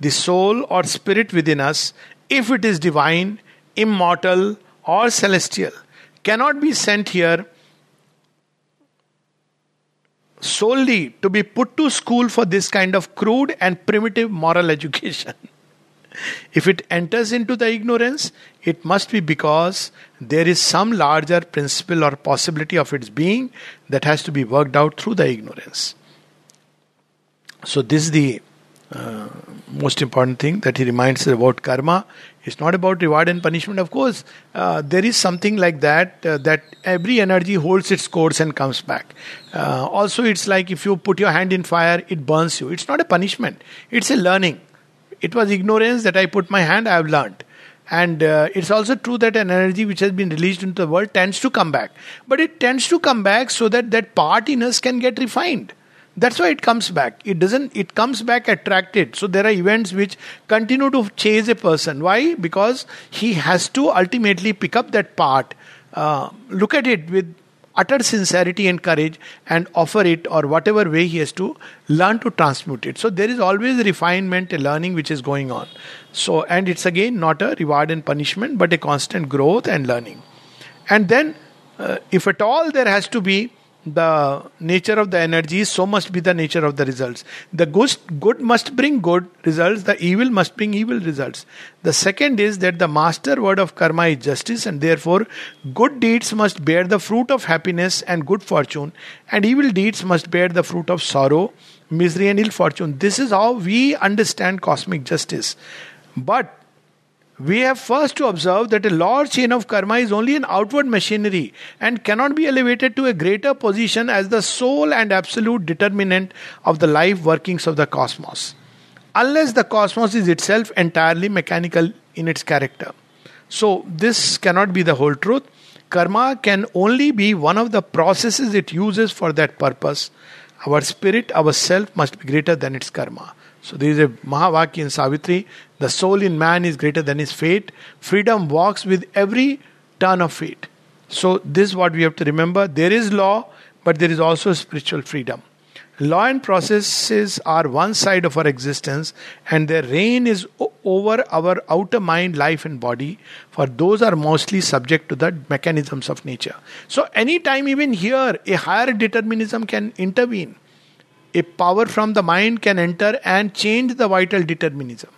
The soul or spirit within us, if it is divine, immortal, or celestial, cannot be sent here solely to be put to school for this kind of crude and primitive moral [LAUGHS] education. If it enters into the ignorance, it must be because there is some larger principle or possibility of its being that has to be worked out through the ignorance. So, this is the uh, most important thing that he reminds us about karma. It's not about reward and punishment. Of course, uh, there is something like that, uh, that every energy holds its course and comes back. Uh, also, it's like if you put your hand in fire, it burns you. It's not a punishment, it's a learning. It was ignorance that I put my hand, I have learned. And uh, it's also true that an energy which has been released into the world tends to come back. But it tends to come back so that that part in us can get refined. That's why it comes back. It doesn't, it comes back attracted. So there are events which continue to chase a person. Why? Because he has to ultimately pick up that part, uh, look at it with utter sincerity and courage and offer it or whatever way he has to learn to transmute it. So there is always a refinement a learning which is going on. So and it's again not a reward and punishment but a constant growth and learning. And then uh, if at all there has to be the nature of the energy, so must be the nature of the results. The good, good must bring good results, the evil must bring evil results. The second is that the master word of karma is justice, and therefore good deeds must bear the fruit of happiness and good fortune, and evil deeds must bear the fruit of sorrow, misery, and ill fortune. This is how we understand cosmic justice. But we have first to observe that a large chain of karma is only an outward machinery and cannot be elevated to a greater position as the sole and absolute determinant of the life workings of the cosmos, unless the cosmos is itself entirely mechanical in its character. So, this cannot be the whole truth. Karma can only be one of the processes it uses for that purpose. Our spirit, our self, must be greater than its karma. So there is a Mahavakya in Savitri the soul in man is greater than his fate. Freedom walks with every turn of fate. So, this is what we have to remember. There is law, but there is also spiritual freedom. Law and processes are one side of our existence, and their reign is over our outer mind, life, and body, for those are mostly subject to the mechanisms of nature. So, anytime, even here, a higher determinism can intervene. A power from the mind can enter and change the vital determinism.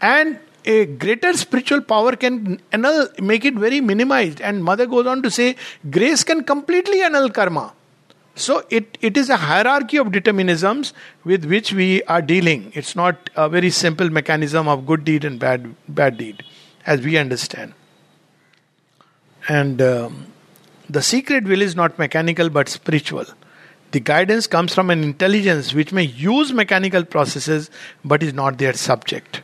And a greater spiritual power can annul, make it very minimized. And Mother goes on to say, grace can completely annul karma. So it, it is a hierarchy of determinisms with which we are dealing. It's not a very simple mechanism of good deed and bad bad deed, as we understand. And um, the secret will is not mechanical but spiritual. The guidance comes from an intelligence which may use mechanical processes but is not their subject.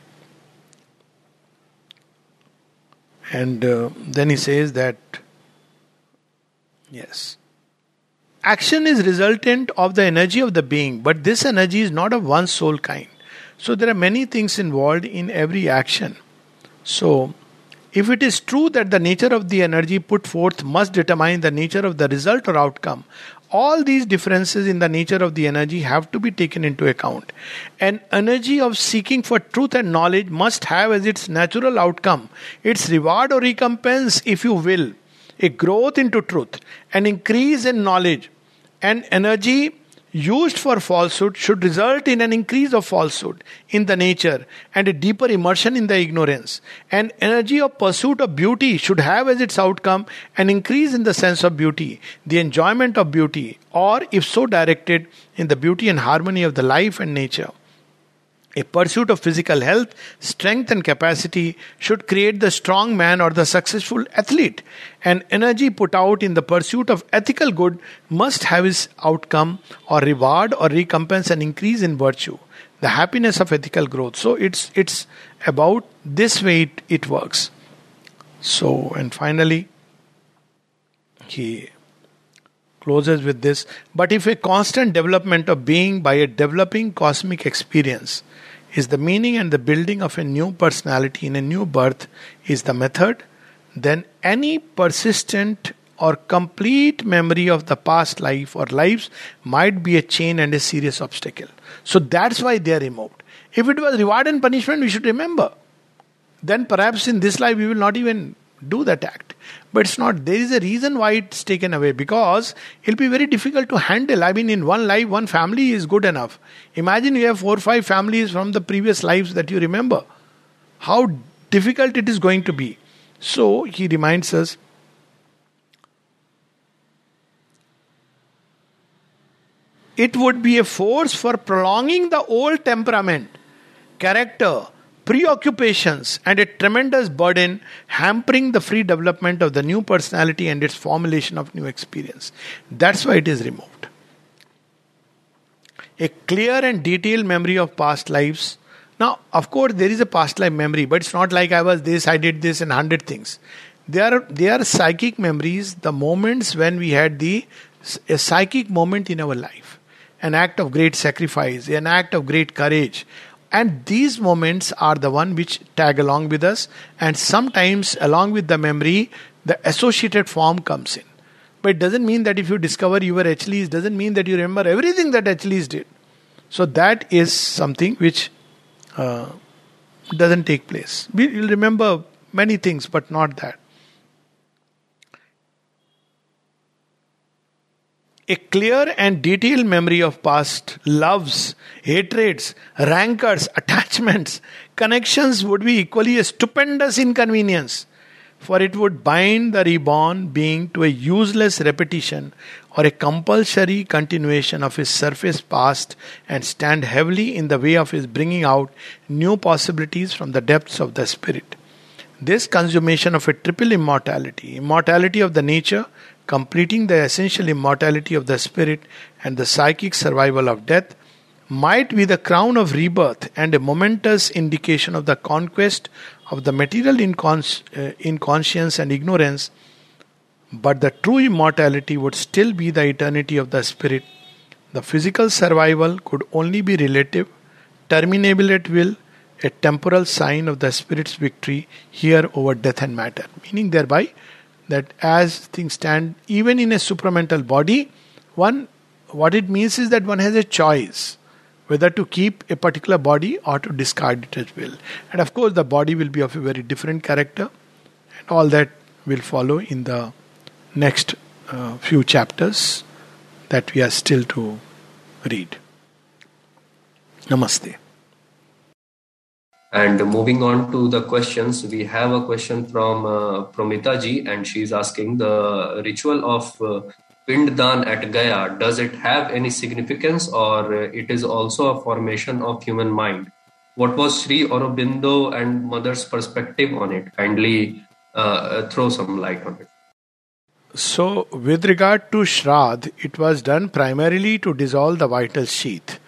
And uh, then he says that, yes, action is resultant of the energy of the being, but this energy is not of one soul kind. So there are many things involved in every action. So, if it is true that the nature of the energy put forth must determine the nature of the result or outcome, all these differences in the nature of the energy have to be taken into account. An energy of seeking for truth and knowledge must have as its natural outcome its reward or recompense, if you will, a growth into truth, an increase in knowledge, an energy used for falsehood should result in an increase of falsehood in the nature and a deeper immersion in the ignorance. An energy of pursuit of beauty should have as its outcome an increase in the sense of beauty, the enjoyment of beauty, or if so directed, in the beauty and harmony of the life and nature. A pursuit of physical health, strength, and capacity should create the strong man or the successful athlete. And energy put out in the pursuit of ethical good must have its outcome or reward or recompense an increase in virtue, the happiness of ethical growth. So it's it's about this way it, it works. So and finally, he closes with this. But if a constant development of being by a developing cosmic experience is the meaning and the building of a new personality in a new birth is the method, then any persistent or complete memory of the past life or lives might be a chain and a serious obstacle. So that's why they are removed. If it was reward and punishment, we should remember. Then perhaps in this life we will not even do that act. But it's not. There is a reason why it's taken away because it'll be very difficult to handle. I mean, in one life, one family is good enough. Imagine you have four or five families from the previous lives that you remember. How difficult it is going to be. So he reminds us it would be a force for prolonging the old temperament, character, preoccupations, and a tremendous burden hampering the free development of the new personality and its formulation of new experience. That's why it is removed. A clear and detailed memory of past lives. Now, of course, there is a past life memory, but it's not like I was this, I did this, and hundred things. They are they are psychic memories, the moments when we had the a psychic moment in our life, an act of great sacrifice, an act of great courage, and these moments are the one which tag along with us. And sometimes along with the memory the associated form comes in. But it doesn't mean that if you discover you were Achilles doesn't mean that you remember everything that Achilles did. So that is something which uh, doesn't take place. You'll remember many things but not that a clear and detailed memory of past loves, hatreds, rancors, [LAUGHS] attachments, connections would be equally a stupendous inconvenience, for it would bind the reborn being to a useless repetition or a compulsory continuation of his surface past and stand heavily in the way of his bringing out new possibilities from the depths of the spirit. This consummation of a triple immortality, immortality of the nature, completing the essential immortality of the spirit and the psychic survival of death, might be the crown of rebirth and a momentous indication of the conquest of the material incons- uh, inconscience and ignorance, but the true immortality would still be the eternity of the spirit. The physical survival could only be relative, terminable at will, a temporal sign of the spirit's victory here over death and matter, meaning thereby that as things stand, even in a supramental body, one what it means is that one has a choice whether to keep a particular body or to discard it as well. And of course, the body will be of a very different character, and all that will follow in the next uh, few chapters that we are still to read. Namaste. And moving on to the questions, we have a question from uh, Promita ji, and she's asking the ritual of uh, at Gaya, does it have any significance or uh, it is also a formation of human mind? What was Sri Aurobindo and Mother's perspective on it? Kindly uh, throw some light on it. So, with regard to Shrad, it was done primarily to dissolve the vital sheath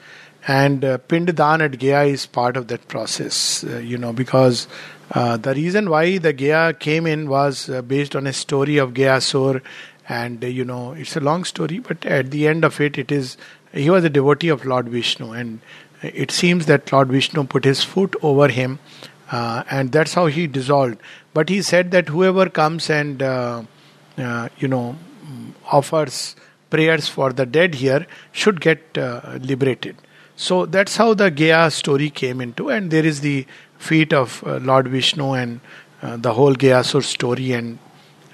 and uh, Pinddan at Gaya is part of that process, uh, you know, because uh, the reason why the Gaya came in was uh, based on a story of Gayasur, and uh, you know, it's a long story, but at the end of it, it is he was a devotee of Lord Vishnu, and it seems that Lord Vishnu put his foot over him, uh, and that's how he dissolved. But he said that whoever comes and uh, you know offers prayers for the dead here should get liberated. So that's how the Gaya story came into, and there is the feat of uh, Lord Vishnu and uh, the whole Gayasur story and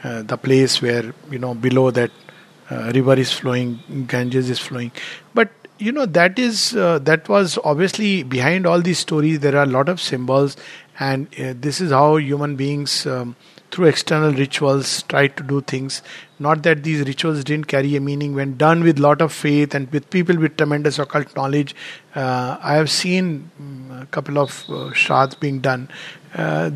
uh, the place where you know below that uh, river is flowing, Ganges is flowing. But you know that is uh, that was obviously behind all these stories. There are a lot of symbols, and uh, this is how human beings. Um, through external rituals try to do things. Not that these rituals didn't carry a meaning. When done with lot of faith and with people with tremendous occult knowledge uh, i have seen um, a couple of uh, shrads being done. Uh,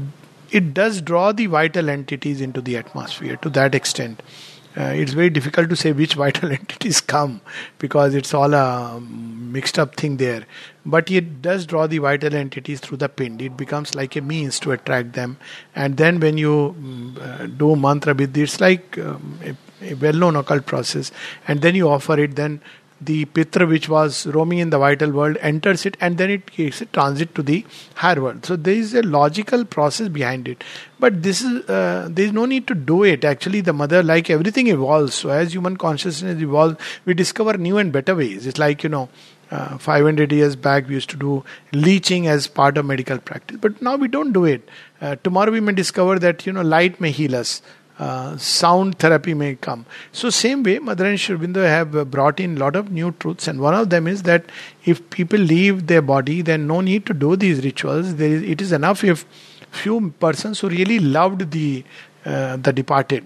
it does draw the vital entities into the atmosphere to that extent uh, it's very difficult to say which vital [LAUGHS] entities come because it's all a mixed up thing there. But it does draw the vital entities through the pind. It becomes like a means to attract them. And then when you mm, uh, do mantra vidhi, it's like um, a, a well known occult process. And then you offer it, then the pitra which was roaming in the vital world enters it and then it takes a transit to the higher world. So there is a logical process behind it. But this is uh, there is no need to do it. Actually the mother like everything evolves. So as human consciousness evolves we discover new and better ways. It's like you know uh, 500 years back we used to do leeching as part of medical practice. But now we don't do it. Uh, tomorrow we may discover that you know light may heal us uh, sound therapy may come. So, same way, Mother and Sri Aurobindo have brought in lot of new truths, and one of them is that if people leave their body, then no need to do these rituals. There is, it is enough if few persons who really loved the uh, the departed,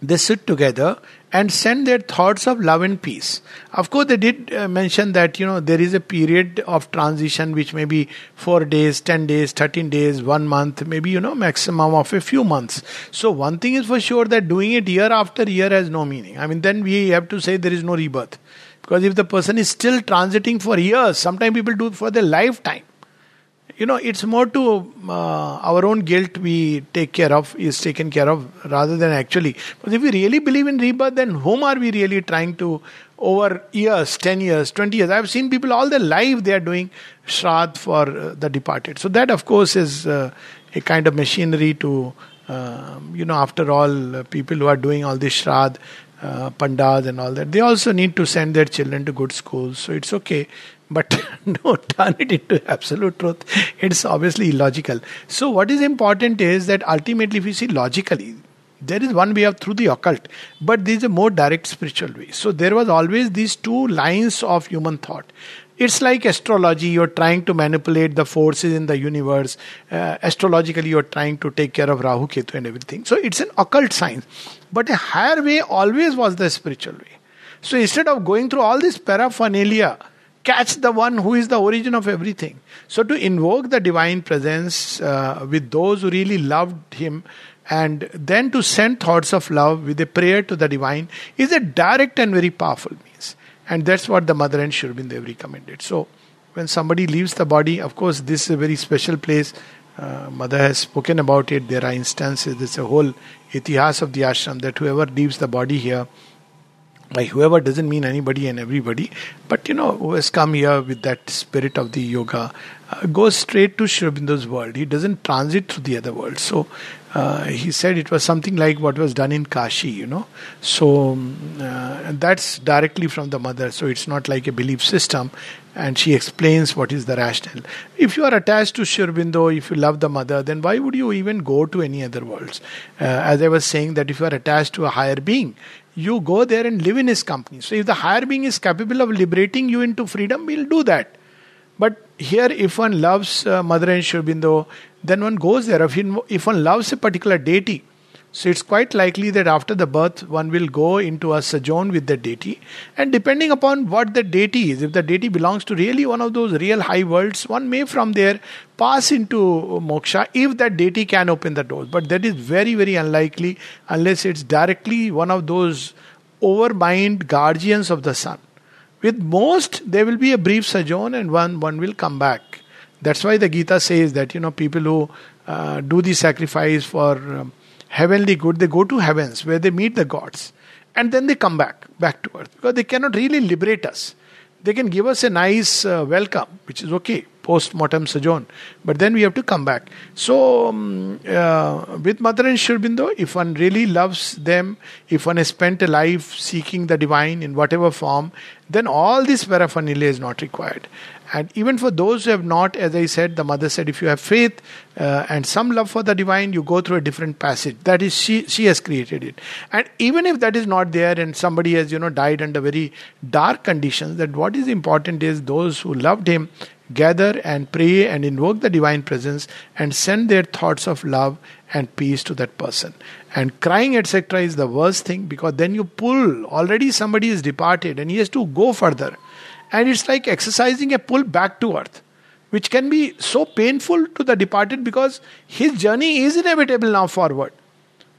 they sit together and send their thoughts of love and peace. Of course, they did uh, mention that you know there is a period of transition which may be four days, ten days, thirteen days, one month, maybe you know maximum of a few months. So one thing is for sure that doing it year after year has no meaning. I mean, then we have to say there is no rebirth because if the person is still transiting for years, sometimes people do it for their lifetime you know it's more to uh, our own guilt we take care of is taken care of rather than actually. Because if we really believe in rebirth then whom are we really trying to over years 10 years 20 years? I've seen people all their life they are doing shraddh for uh, the departed. So that of course is uh, a kind of machinery to um, you know after all uh, people who are doing all this shraddh uh, pandas and all that they also need to send their children to good schools. So it's okay but [LAUGHS] don't turn it into absolute truth. It's obviously illogical. So, what is important is that ultimately, if you see logically, there is one way of through the occult, but there is a more direct spiritual way. So, there was always these two lines of human thought. It's like astrology, you're trying to manipulate the forces in the universe. Uh, astrologically, you're trying to take care of Rahu Ketu and everything. So, it's an occult science. But a higher way always was the spiritual way. So, instead of going through all this paraphernalia, catch the one who is the origin of everything. So, to invoke the divine presence uh, with those who really loved him and then to send thoughts of love with a prayer to the divine is a direct and very powerful means. And that's what the mother and Sri Aurobindo have recommended. So, when somebody leaves the body, of course, this is a very special place. Uh, mother has spoken about it. There are instances, there's a whole itihas of the ashram that whoever leaves the body here, by whoever doesn't mean anybody and everybody, but you know, who has come here with that spirit of the yoga, uh, goes straight to Sri Aurobindo's world. He doesn't transit through the other world. So uh, he said it was something like what was done in Kashi, you know. So um, uh, that's directly from the mother. So it's not like a belief system. And she explains what is the rationale. If you are attached to Sri Aurobindo, if you love the mother, then why would you even go to any other worlds? Uh, as I was saying, that if you are attached to a higher being, you go there and live in his company. So if the higher being is capable of liberating you into freedom, we'll do that. But here, if one loves uh, Mother and Sri Aurobindo, then one goes there. If one loves a particular deity, so it's quite likely that after the birth, one will go into a sojourn with the deity. And depending upon what the deity is, if the deity belongs to really one of those real high worlds, one may from there pass into moksha if that deity can open the doors. But that is very, very unlikely unless it's directly one of those overmind guardians of the sun. With most, there will be a brief sojourn and one, one will come back. That's why the Gita says that, you know, people who uh, do the sacrifice for. Um, heavenly good, they go to heavens where they meet the gods and then they come back, back to earth because they cannot really liberate us. They can give us a nice uh, welcome, which is okay, post mortem sojourn, but then we have to come back. So, um, uh, with Mother and Sri Aurobindo, if one really loves them, if one has spent a life seeking the divine in whatever form, then all this paraphernalia is not required. And even for those who have not, as I said, the mother said, if you have faith uh, and some love for the divine, you go through a different passage. That is, she she has created it. And even if that is not there, and somebody has you know died under very dark conditions, that what is important is those who loved him gather and pray and invoke the divine presence and send their thoughts of love and peace to that person. And crying, etc., is the worst thing because then you pull. Already somebody is departed and he has to go further and it's like exercising a pull back to earth, which can be so painful to the departed because his journey is inevitable now forward.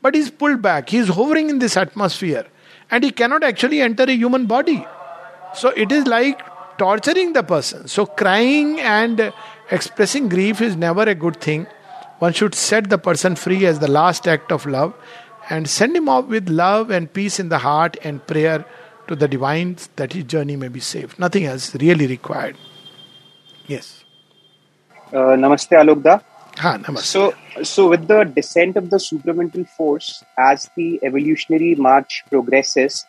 But he's pulled back, he's hovering in this atmosphere, and he cannot actually enter a human body. So it is like torturing the person. So crying and expressing grief is never a good thing. One should set the person free as the last act of love and send him off with love and peace in the heart and prayer to the divine that his journey may be safe. Nothing else really required. Yes. Uh, namaste, Alokda. Ha, namaste. So, so with the descent of the supramental force as the evolutionary march progresses,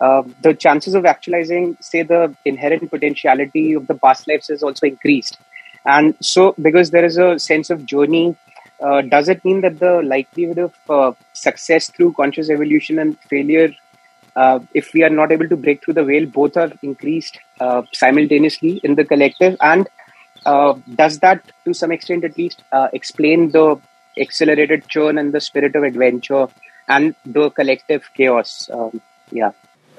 uh, the chances of actualizing, say, the inherent potentiality of the past lives is also increased. And so, because there is a sense of journey, uh, does it mean that the likelihood of uh, success through conscious evolution and failure uh, if we are not able to break through the veil, both are increased uh, simultaneously in the collective. And uh, does that, to some extent at least, uh, explain the accelerated churn and the spirit of adventure and the collective chaos? Um, Yeah.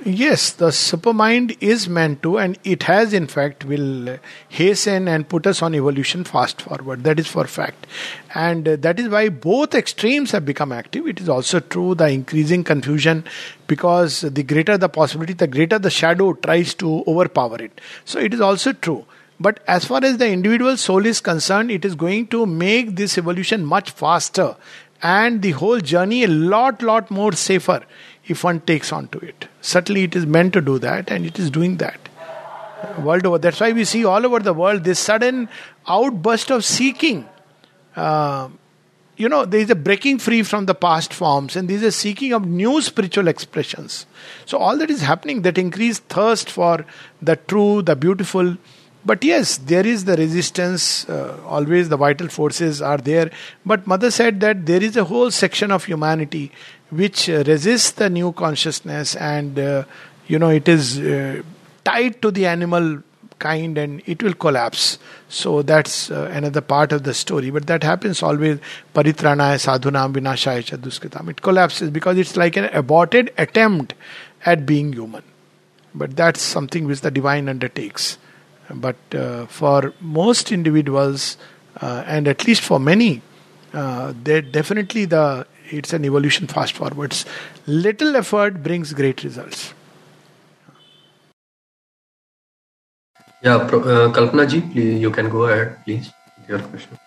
Yes, the supermind is meant to, and it has, in fact, will hasten and put us on evolution fast forward. That is for fact. And uh, that is why both extremes have become active. It is also true the increasing confusion because the greater the possibility, the greater the shadow tries to overpower it. So it is also true. But as far as the individual soul is concerned, it is going to make this evolution much faster and the whole journey a lot, lot more safer if one takes on to it. Certainly, it is meant to do that, and it is doing that world over. That's why we see all over the world this sudden outburst of seeking. Uh, you know, there is a breaking free from the past forms, and there is a seeking of new spiritual expressions. So, all that is happening, that increased thirst for the true, the beautiful. But yes, there is the resistance, uh, always the vital forces are there. But Mother said that there is a whole section of humanity which uh, resists the new consciousness and uh, you know it is uh, tied to the animal kind and it will collapse. So that's uh, another part of the story. But that happens always. Paritranaya sadhunam vinashaya cha dushkritam. It collapses because it's like an aborted attempt at being human. But that's something which the divine undertakes but uh, for most individuals uh, and at least for many uh, definitely the it's an evolution fast forwards. Little effort brings great results. Yeah, uh, Kalpana ji, please, you can go ahead, please, your question.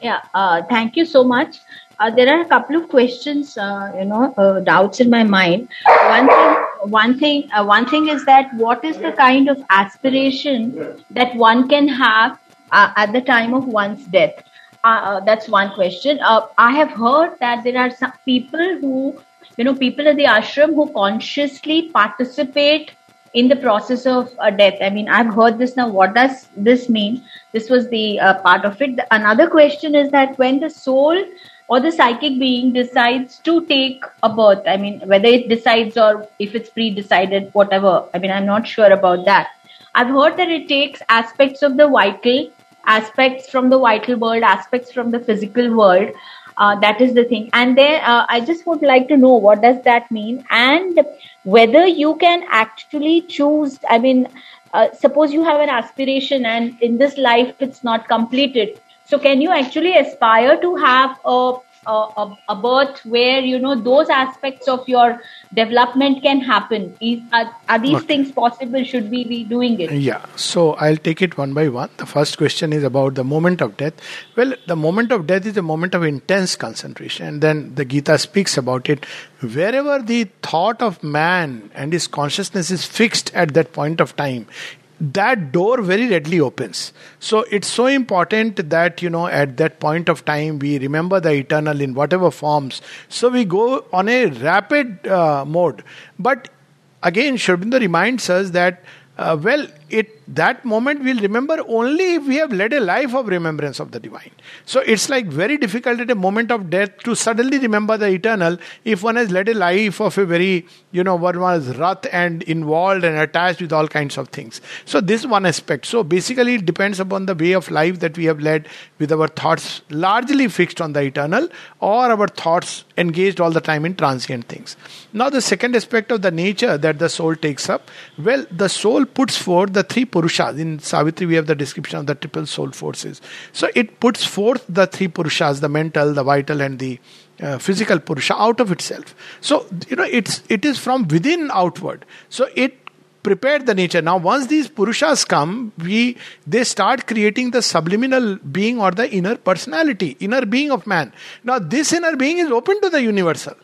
Yeah, uh, thank you so much. Uh, there are a couple of questions, uh, you know, uh, doubts in my mind. One thing, one thing, uh, one thing is that what is the kind of aspiration that one can have uh, at the time of one's death? Uh, uh, that's one question. Uh, I have heard that there are some people who, you know, people at the ashram who consciously participate in the process of a death. I mean, I've heard this now. What does this mean? This was the uh, part of it. The, another question is that when the soul or the psychic being decides to take a birth, I mean, whether it decides or if it's pre-decided, whatever. I mean, I'm not sure about that. I've heard that it takes aspects of the vital aspects from the vital world, aspects from the physical world. Uh, that is the thing. And then uh, I just would like to know what does that mean and whether you can actually choose. I mean, uh, suppose you have an aspiration and in this life it's not completed. So can you actually aspire to have a a, a, birth where you know those aspects of your development can happen? Is, are, are these okay. things possible? Should we be doing it? Yeah. So i'll take it one by one. The first question is about the moment of death. Well the moment of death is a moment of intense concentration. And then the gita speaks about it. Wherever the thought of man and his consciousness is fixed at that point of time that door very readily opens. So it's so important that, you know, at that point of time, we remember the eternal in whatever forms. So we go on a rapid uh, mode. But again, Sri reminds us that, uh, well, it that moment we'll remember only if we have led a life of remembrance of the divine. So it's like very difficult at a moment of death to suddenly remember the eternal if one has led a life of a very, you know, one was wrath and involved and attached with all kinds of things. So this one aspect. So basically it depends upon the way of life that we have led with our thoughts largely fixed on the eternal or our thoughts engaged all the time in transient things. Now the second aspect of the nature that the soul takes up, well, the soul puts forth the three Purushas. In Savitri, we have the description of the triple soul forces. So it puts forth the three Purushas, the mental, the vital, and the uh, physical Purusha out of itself. So, you know, it's it is from within outward. So it prepared the nature. Now, once these Purushas come, we they start creating the subliminal being or the inner personality, inner being of man. Now, this inner being is open to the universal.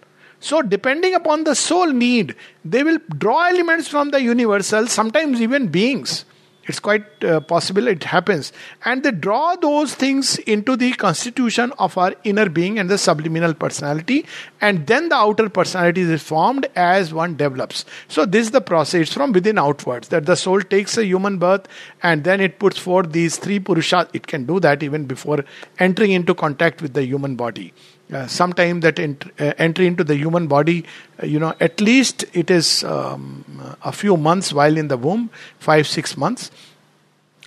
So, depending upon the soul need, they will draw elements from the universal, sometimes even beings. It's quite uh, possible it happens. And they draw those things into the constitution of our inner being and the subliminal personality. And then the outer personality is formed as one develops. So, this is the process from within outwards that the soul takes a human birth and then it puts forth these three Purushas. It can do that even before entering into contact with the human body. Uh, sometime that ent- uh, entry into the human body, uh, you know, at least it is um, a few months while in the womb, five, six months.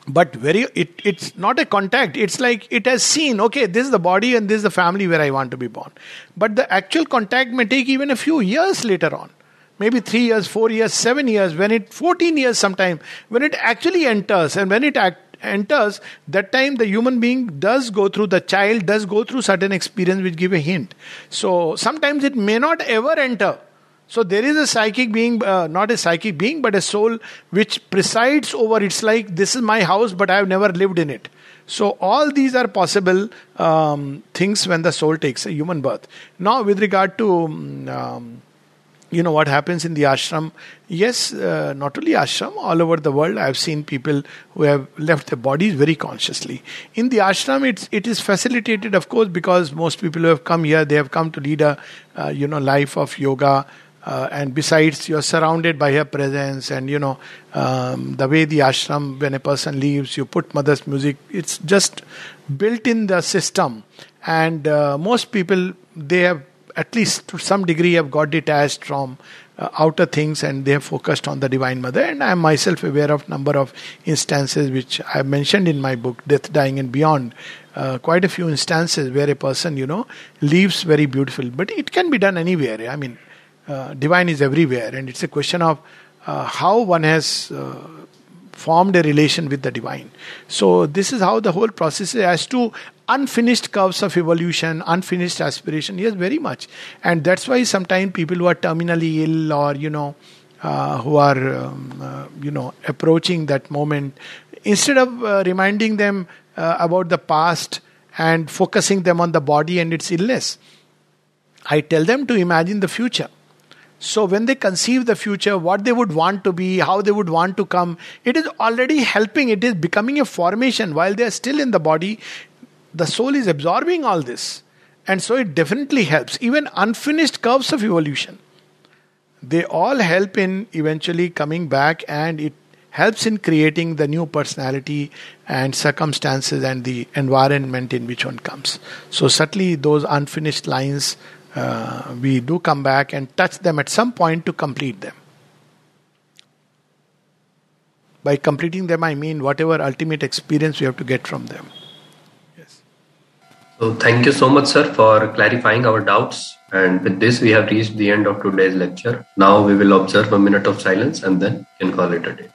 But very, it, it's not a contact. It's like it has seen, okay, this is the body and this is the family where I want to be born. But the actual contact may take even a few years later on. maybe three years, four years, seven years, when it 14 years sometime, when it actually enters, and when it act, enters, that time the human being does go through, the child does go through certain experience which give a hint. So sometimes it may not ever enter. So there is a psychic being, uh, not a psychic being, but a soul which presides over. It's like this is my house, but I have never lived in it. So all these are possible um, things when the soul takes a human birth. Now, with regard to um, you know what happens in the ashram? Yes uh, not only ashram all over the world i've seen people who have left their bodies very consciously. In the ashram it's it is facilitated of course because most people who have come here they have come to lead a uh, you know life of yoga uh, and besides you're surrounded by her presence and you know um, the way the ashram when a person leaves you put mother's music. It's just built in the system. And uh, most people they have at least to some degree have got detached from uh, outer things and they have focused on the divine mother. And i am myself aware of number of instances which i have mentioned in my book death dying and beyond. Uh, quite a few instances where a person you know leaves very beautiful. But it can be done anywhere. I mean uh, divine is everywhere. And it's a question of uh, how one has uh, formed a relation with the divine. So, this is how the whole process is. As to unfinished curves of evolution, unfinished aspiration, yes, very much. And that's why sometimes people who are terminally ill or, you know, uh, who are, um, uh, you know, approaching that moment, instead of uh, reminding them uh, about the past and focusing them on the body and its illness, I tell them to imagine the future so, when they conceive the future, what they would want to be, how they would want to come, it is already helping, it is becoming a formation. While they are still in the body, the soul is absorbing all this. And so, it definitely helps. Even unfinished curves of evolution, they all help in eventually coming back and it helps in creating the new personality and circumstances and the environment in which one comes. So, certainly, those unfinished lines uh, we do come back and touch them at some point to complete them. By completing them, I mean whatever ultimate experience we have to get from them. Yes. So, thank you so much, sir, for clarifying our doubts. And with this, we have reached the end of today's lecture. Now, we will observe a minute of silence and then can call it a day.